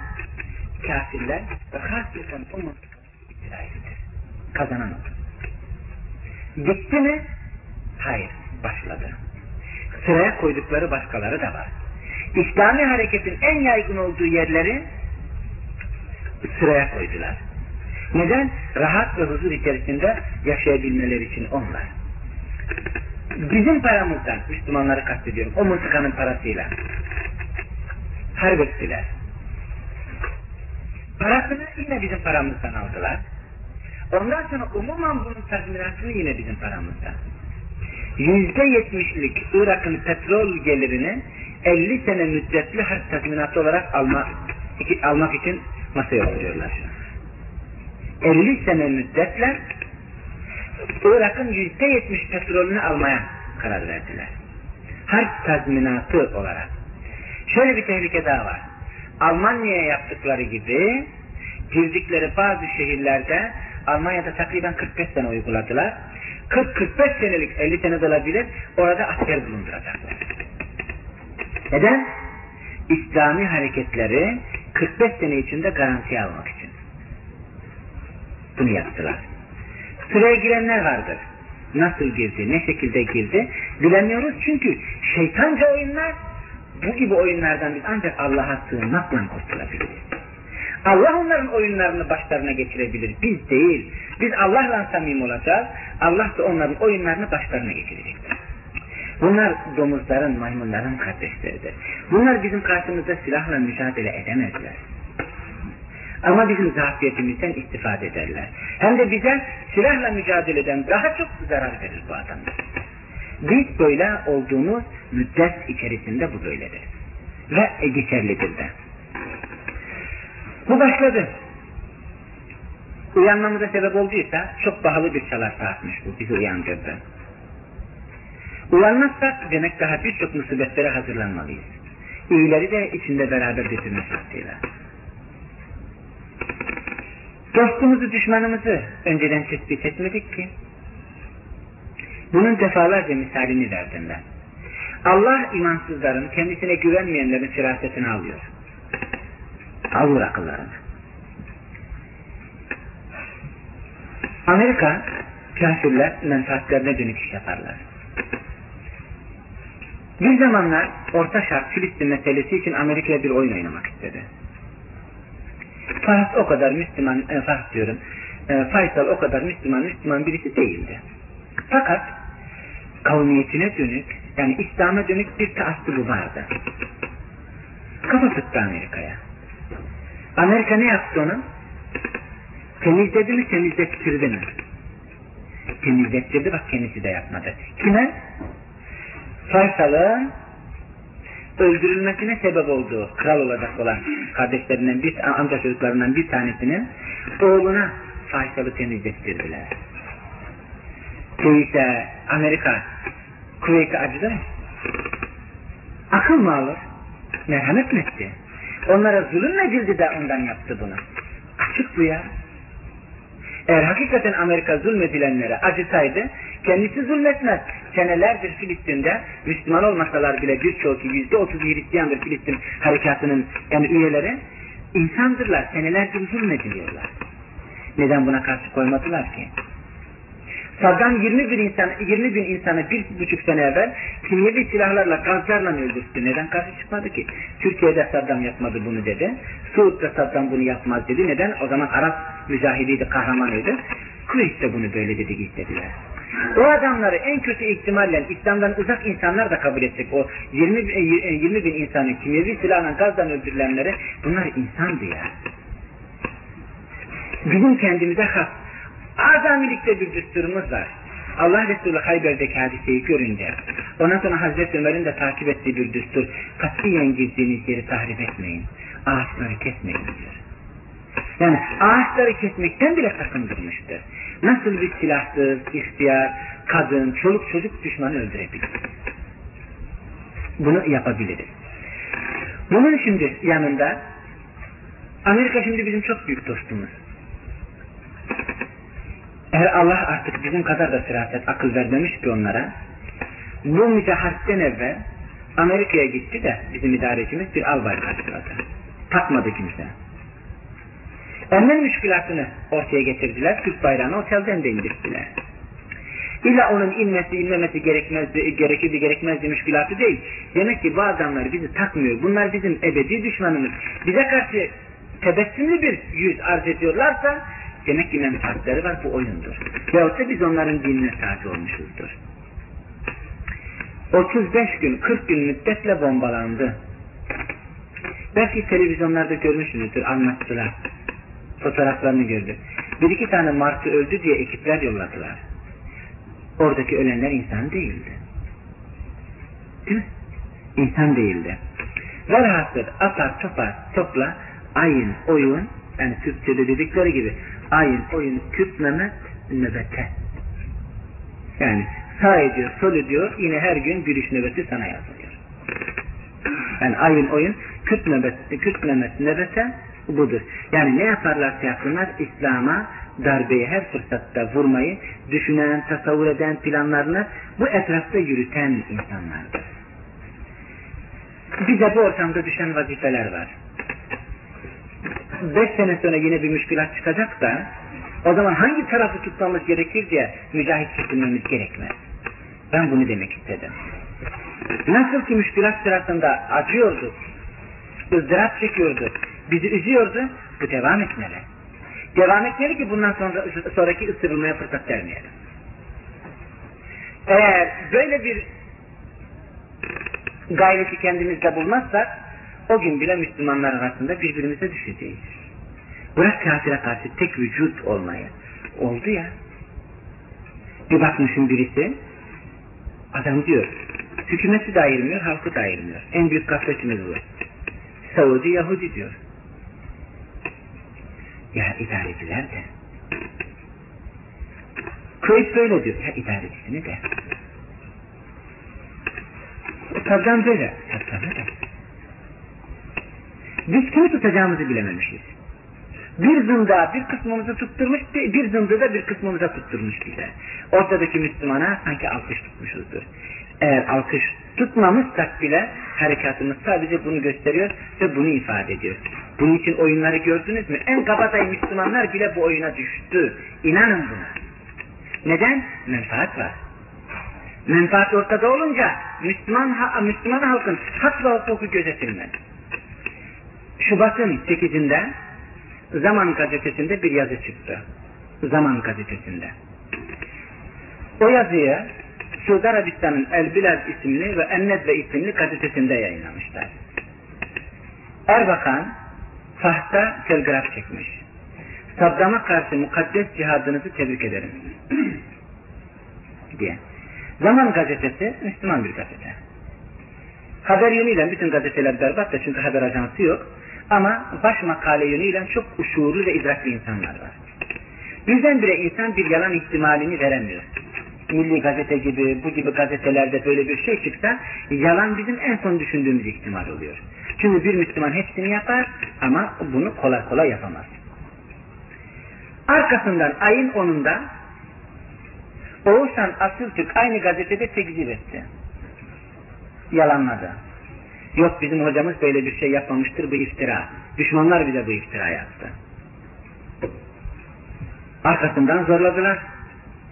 kafirler ve hasreten umut İsrail'dir. Kazanan o. Gitti mi? Hayır, başladı. Sıraya koydukları başkaları da var. İslami hareketin en yaygın olduğu yerleri sıraya koydular. Neden? Rahat ve huzur içerisinde yaşayabilmeleri için onlar. Bizim paramızdan, Müslümanları kastediyorum, o mıntıkanın parasıyla harp ettiler. Parasını yine bizim paramızdan aldılar. Ondan sonra umuman bunun tazminatını yine bizim paramızdan. Yüzde yetmişlik Irak'ın petrol gelirini 50 sene müddetli harp tazminatı olarak alma, almak için masaya oturuyorlar şu an. 50 sene müddetle Irak'ın yüzde yetmiş petrolünü almaya karar verdiler. Harp tazminatı olarak. Şöyle bir tehlike daha var. Almanya'ya yaptıkları gibi girdikleri bazı şehirlerde Almanya'da takriben 45 sene uyguladılar. 40-45 senelik 50 sene olabilir orada asker bulunduracaklar. Neden? İslami hareketleri 45 sene içinde garanti almak için. Bunu yaptılar. Sıraya girenler vardır. Nasıl girdi, ne şekilde girdi bilemiyoruz çünkü şeytanca oyunlar bu gibi oyunlardan biz ancak Allah'a sığınmakla kurtulabiliriz. Allah onların oyunlarını başlarına geçirebilir. Biz değil. Biz Allah'la samim olacağız. Allah da onların oyunlarını başlarına geçirecektir. Bunlar domuzların, maymunların kardeşleridir. Bunlar bizim karşımızda silahla mücadele edemezler. Ama bizim zafiyetimizden istifade ederler. Hem de bize silahla mücadeleden daha çok zarar verir bu adamlar. Biz böyle olduğumuz müddet içerisinde bu böyledir. Ve geçerlidir de. Bu başladı. Uyanmamıza sebep olduysa çok pahalı bir çalar saatmiş bu bizi uyandırdı. Uyanmazsak demek daha birçok musibetlere hazırlanmalıyız. İyileri de içinde beraber götürme şartıyla. Dostumuzu, düşmanımızı önceden tespit etmedik ki. Bunun defalarca misalini verdim ben. Allah imansızların, kendisine güvenmeyenlerin firasetini alıyor. Alır akıllarını. Amerika kafirler menfaatlerine dönük iş yaparlar. Bir zamanlar Orta Şark Filistin meselesi için Amerika'ya bir oyun oynamak istedi. Fahd o kadar Müslüman, e, Fahd diyorum, e, Faysal o kadar Müslüman, Müslüman birisi değildi. Fakat kavmiyetine dönük, yani İslam'a dönük bir taassubu vardı. Kafa tuttu Amerika'ya. Amerika ne yaptı onu? Temizledi mi temizlettirdi mi? Temizlettirdi bak kendisi de yapmadı. Kime? Faysal'ın öldürülmesine sebep olduğu kral olacak olan kardeşlerinden bir amca çocuklarından bir tanesinin oğluna Faysal'ı temizlettirdiler. Kuveyt'e Amerika Kuveyt'e acıdı mı? Akıl mı alır? Merhamet mi etti? Onlara zulüm mü edildi de ondan yaptı bunu? Açık bu ya. Eğer hakikaten Amerika zulmedilenlere acıtaydı, kendisi zulmetmez. Senelerdir Filistin'de Müslüman olmasalar bile birçok yüzde otuz Hristiyandır Filistin harekatının yani üyeleri insandırlar. Senelerdir zulmediliyorlar. Neden buna karşı koymadılar ki? Saddam 20 bin, insan, 20 bin insanı bir buçuk sene evvel kimyevi silahlarla, gazlarla öldürttü. Neden karşı çıkmadı ki? Türkiye'de Saddam yapmadı bunu dedi. Suud'da Saddam bunu yapmaz dedi. Neden? O zaman Arap mücahidiydi, kahramanıydı. Kuveyt'te bunu böyle dedi istediler. O adamları en kötü ihtimalle İslam'dan uzak insanlar da kabul edecek. O 20, 20 bin insanı kimyevi silahla gazdan öldürülenleri bunlar insandı ya. Bizim kendimize has Azamilikte bir düsturumuz var. Allah Resulü Hayber'deki hadiseyi görünce, ondan sonra Hazreti Ömer'in de takip ettiği bir düstur, katiyen girdiğiniz yeri tahrip etmeyin, ağaçları kesmeyin diyor. Yani ağaçları kesmekten bile sakındırmıştır. Nasıl bir silahsız, ihtiyar, kadın, çoluk çocuk düşmanı öldürebilir? Bunu yapabiliriz. Bunun şimdi yanında Amerika şimdi bizim çok büyük dostumuz. Eğer Allah artık bizim kadar da firaset, akıl vermemiş ki onlara, bu mütehassisten evvel Amerika'ya gitti de bizim idarecimiz bir albay karşıladı. Takmadı kimse. Onların müşkülatını ortaya getirdiler. Türk bayrağını otelden de indirdiler. İlla onun inmesi, inmemesi gerekmezdi, gerekirdi, gerekmezdi müşkülatı değil. Demek ki bu adamlar bizi takmıyor. Bunlar bizim ebedi düşmanımız. Bize karşı tebessümlü bir yüz arz ediyorlarsa Demek ki menfaatleri var bu oyundur. Veyahut da biz onların dinine tabi olmuşuzdur. 35 gün, 40 gün müddetle bombalandı. Belki televizyonlarda görmüşsünüzdür, anlattılar. Fotoğraflarını gördü. Bir iki tane martı öldü diye ekipler yolladılar. Oradaki ölenler insan değildi. Değil mi? İnsan değildi. Velhasıl atar topar topla ayın oyun yani Türkçe'de dedikleri gibi ayın oyun kütmemet nöbete. Yani sağ ediyor, sol ediyor, yine her gün gülüş nöbeti sana yazılıyor. Yani ayın oyun kütmemet, kütmemet nöbete budur. Yani ne yaparlarsa yapsınlar İslam'a darbeyi her fırsatta vurmayı düşünen, tasavvur eden planlarını bu etrafta yürüten insanlardır. Bize bu ortamda düşen vazifeler var beş sene sonra yine bir müşkülat çıkacak da o zaman hangi tarafı tutmamız gerekir diye mücahit düşünmemiz gerekmez. Ben bunu demek istedim. Nasıl ki müşkülat sırasında acıyorduk, ızdırap çekiyorduk, bizi üzüyordu, bu devam etmeli. Devam etmeli ki bundan sonra sonraki ısırılmaya fırsat vermeyelim. Eğer böyle bir gayreti kendimizde bulmazsak o gün bile Müslümanlar arasında birbirimize düşeceğiz. Bırak kafire karşı tek vücut olmaya. Oldu ya. Bir bakmışım birisi, adam diyor, hükümeti de ayırmıyor, halkı da ayırmıyor. En büyük gafletimiz bu. Saudi Yahudi diyor. Ya idareciler de. Kuveyt böyle diyor. Ya idarecisini de. Saddam böyle. Saddam böyle. Biz kimi tutacağımızı bilememişiz. Bir zında bir kısmımızı tutturmuş, bir zında da bir kısmımıza tutturmuş bize. Ortadaki Müslümana sanki alkış tutmuşuzdur. Eğer alkış tutmamışsak bile harekatımız sadece bunu gösteriyor ve bunu ifade ediyor. Bunun için oyunları gördünüz mü? En kabadayı Müslümanlar bile bu oyuna düştü. İnanın buna. Neden? Menfaat var. Menfaat ortada olunca Müslüman, Müslüman halkın hak ve hukuku gözetilmez. Şubat'ın 8'inde Zaman gazetesinde bir yazı çıktı. Zaman gazetesinde. O yazıyı Suudi Arabistan'ın El Bilal isimli ve Ennedve isimli gazetesinde yayınlamışlar. Erbakan tahta telgraf çekmiş. Saddam'a karşı mukaddes cihadınızı tebrik ederim. diye. Zaman gazetesi Müslüman bir gazete. Haber yönüyle bütün gazeteler berbat da çünkü haber ajansı yok. Ama baş makale yönüyle çok uşuğurlu ve idrakli insanlar var. Birdenbire insan bir yalan ihtimalini veremiyor. Milli Gazete gibi, bu gibi gazetelerde böyle bir şey çıksa, yalan bizim en son düşündüğümüz ihtimal oluyor. Çünkü bir Müslüman hepsini yapar ama bunu kolay kolay yapamaz. Arkasından ayın 10'unda Oğuzhan Asıltürk aynı gazetede tekzip etti. Yalanladı. Yok bizim hocamız böyle bir şey yapmamıştır bu iftira. Düşmanlar bize bu iftira yaptı. Arkasından zorladılar.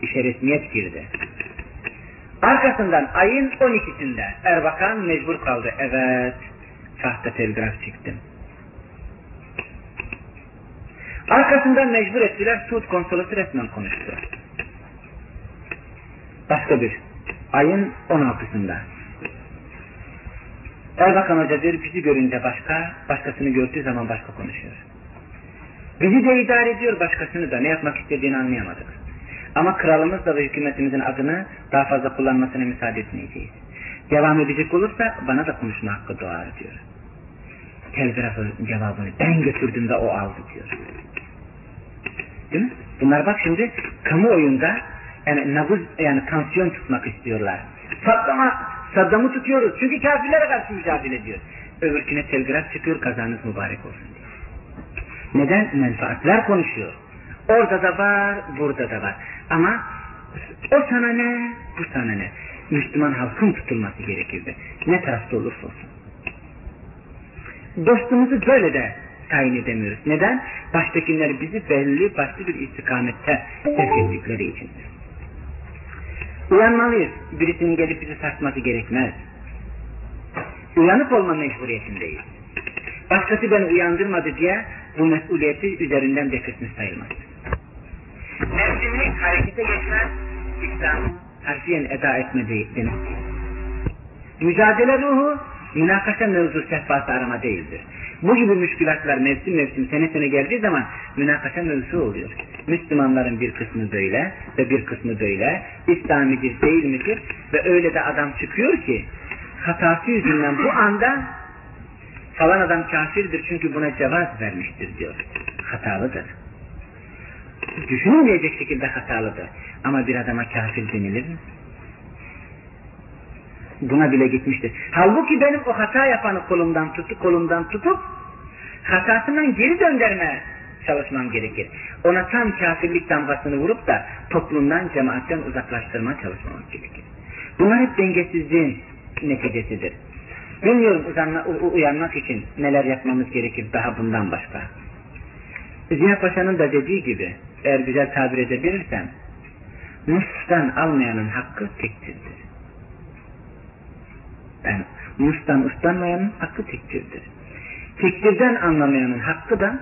İşe resmiyet girdi. Arkasından ayın 12'sinde Erbakan mecbur kaldı. Evet, sahte telgraf çıktım. Arkasından mecbur ettiler. Suud konsolosu resmen konuştu. Başka bir. Ayın 16'sında. Erbakan Hoca diyor bizi görünce başka, başkasını gördüğü zaman başka konuşuyor. Bizi de idare ediyor başkasını da ne yapmak istediğini anlayamadık. Ama kralımız da ve hükümetimizin adını daha fazla kullanmasına müsaade etmeyeceğiz. Devam edecek olursa bana da konuşma hakkı doğar diyor. Telgrafın cevabını ben götürdüm de o aldı diyor. Değil mi? Bunlar bak şimdi kamuoyunda yani nabız yani tansiyon tutmak istiyorlar. Saddam'a Saddam'ı tutuyoruz çünkü kafirlere karşı mücadele ediyor. Öbürküne telgraf çıkıyor kazanız mübarek olsun diye. Neden? Menfaatler konuşuyor. Orada da var, burada da var. Ama o sana ne, bu sana ne? Müslüman halkın tutulması gerekirdi. Ne tarafta olursa olsun. Dostumuzu böyle de tayin edemiyoruz. Neden? Baştakiler bizi belli başlı bir istikamette sevk ettikleri için. Uyanmalıyız. Birisinin gelip bizi sarsması gerekmez. Uyanık olma mecburiyetindeyiz. Başkası beni uyandırmadı diye bu mesuliyeti üzerinden defetmiş sayılmaz. Nefsini harekete geçmez, İslam harfiyen eda etmedi denir. Mücadele ruhu, münakaşa mevzu sehpası arama değildir. Bu gibi müşkülatlar mevsim mevsim sene sene geldiği zaman münakaşa mevzu oluyor. Müslümanların bir kısmı böyle ve bir kısmı böyle. İslam midir değil midir? Ve öyle de adam çıkıyor ki hatası yüzünden bu anda falan adam kafirdir çünkü buna cevaz vermiştir diyor. Hatalıdır. Düşünülmeyecek şekilde hatalıdır. Ama bir adama kafir denilir mi? Buna bile gitmiştir. Halbuki benim o hata yapanı kolumdan tutup kolumdan tutup hatasından geri döndürme çalışmam gerekir. Ona tam kafirlik damgasını vurup da toplumdan, cemaatten uzaklaştırma çalışmamız gerekir. Bunlar hep dengesizliğin neticesidir. Bilmiyorum uzanma, uyanmak için neler yapmamız gerekir daha bundan başka. Ziya Paşa'nın da dediği gibi eğer güzel tabir edebilirsem mustan almayanın hakkı tektirdir. Yani mustan ustanmayanın hakkı tektirdir. Tektirden anlamayanın hakkı da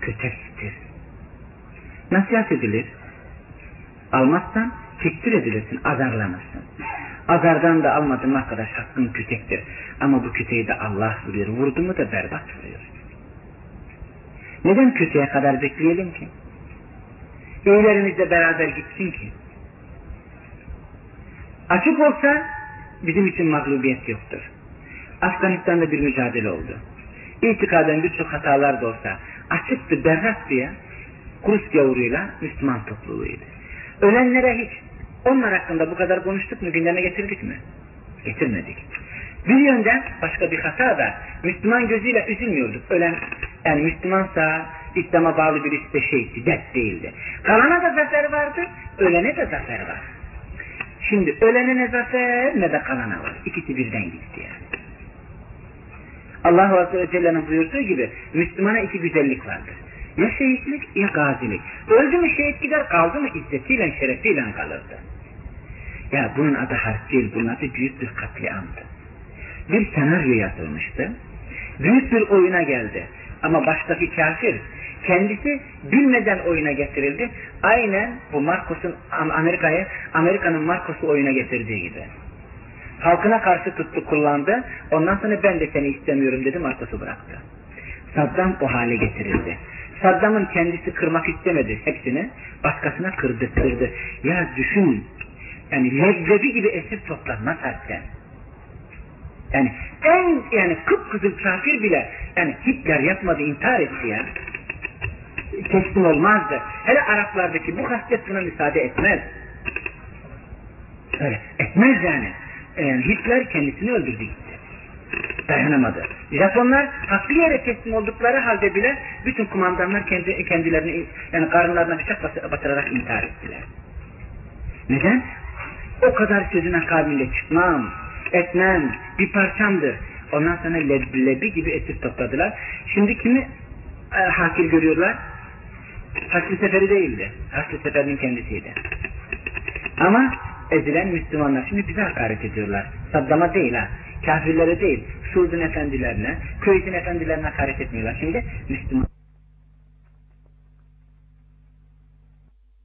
kötektir. Nasihat edilir. Almazsan tektir edilirsin, azarlanırsın. Azardan da almadım arkadaş hakkın kütektir. Ama bu küteği de Allah vuruyor. Vurdu mu da berbat vuruyor. Neden kötüye kadar bekleyelim ki? İyilerimiz de beraber gitsin ki. Açık olsa bizim için mağlubiyet yoktur. Afganistan'da bir mücadele oldu. İtikaden birçok hatalar da olsa açıktı, berrak diye Kurus gavuruyla Müslüman topluluğuydu. Ölenlere hiç onlar hakkında bu kadar konuştuk mu, gündeme getirdik mi? Getirmedik. Bir yönden başka bir hata da Müslüman gözüyle üzülmüyorduk. Ölen yani Müslümansa İslam'a bağlı birisi de şeydi, dert değildi. Kalana da zafer vardı, ölene de zafer var. Şimdi ölene ne zafer ne de kalana var. İkisi birden gitti yani. Allah Azze ve Celle'nin buyurduğu gibi Müslümana iki güzellik vardır. Ya şehitlik ya gazilik. Öldü mü şehit gider kaldı mı izzetiyle şerefiyle kalırdı. Ya bunun adı harp değil, bunun adı büyük bir katliamdı. Bir senaryo yazılmıştı. Büyük bir oyuna geldi. Ama baştaki kafir kendisi bilmeden oyuna getirildi. Aynen bu Marcos'un Amerika'ya Amerika'nın Marcos'u oyuna getirdiği gibi. Halkına karşı tuttu kullandı. Ondan sonra ben de seni istemiyorum dedi Marcos'u bıraktı. Saddam o hale getirildi. Saddam'ın kendisi kırmak istemedi hepsini. Başkasına kırdırttırdı. Ya düşün. Yani leblebi gibi esir toplanmaz hatta. Yani en yani kıpkızıl kafir bile yani Hitler yapmadı intihar etti ya. Teslim olmazdı. Hele Araplardaki bu haslet buna müsaade etmez. Öyle etmez yani. yani Hitler kendisini öldürdü gitti. Dayanamadı. Japonlar haklı yere teslim oldukları halde bile bütün kumandanlar kendi, kendilerini yani karınlarına bıçak batırarak intihar ettiler. Neden? O kadar sözün akabinde çıkmam, etmem, bir parçamdır. Ondan sonra leblebi gibi esir topladılar. Şimdi kimi e, hakir görüyorlar? Haçlı Seferi değildi. Haçlı Seferi'nin kendisiydi. Ama ezilen Müslümanlar şimdi bize hakaret ediyorlar. Saddam'a değil ha. Kafirlere değil. Surdun efendilerine, Köyüzün efendilerine hakaret etmiyorlar. Şimdi Müslüman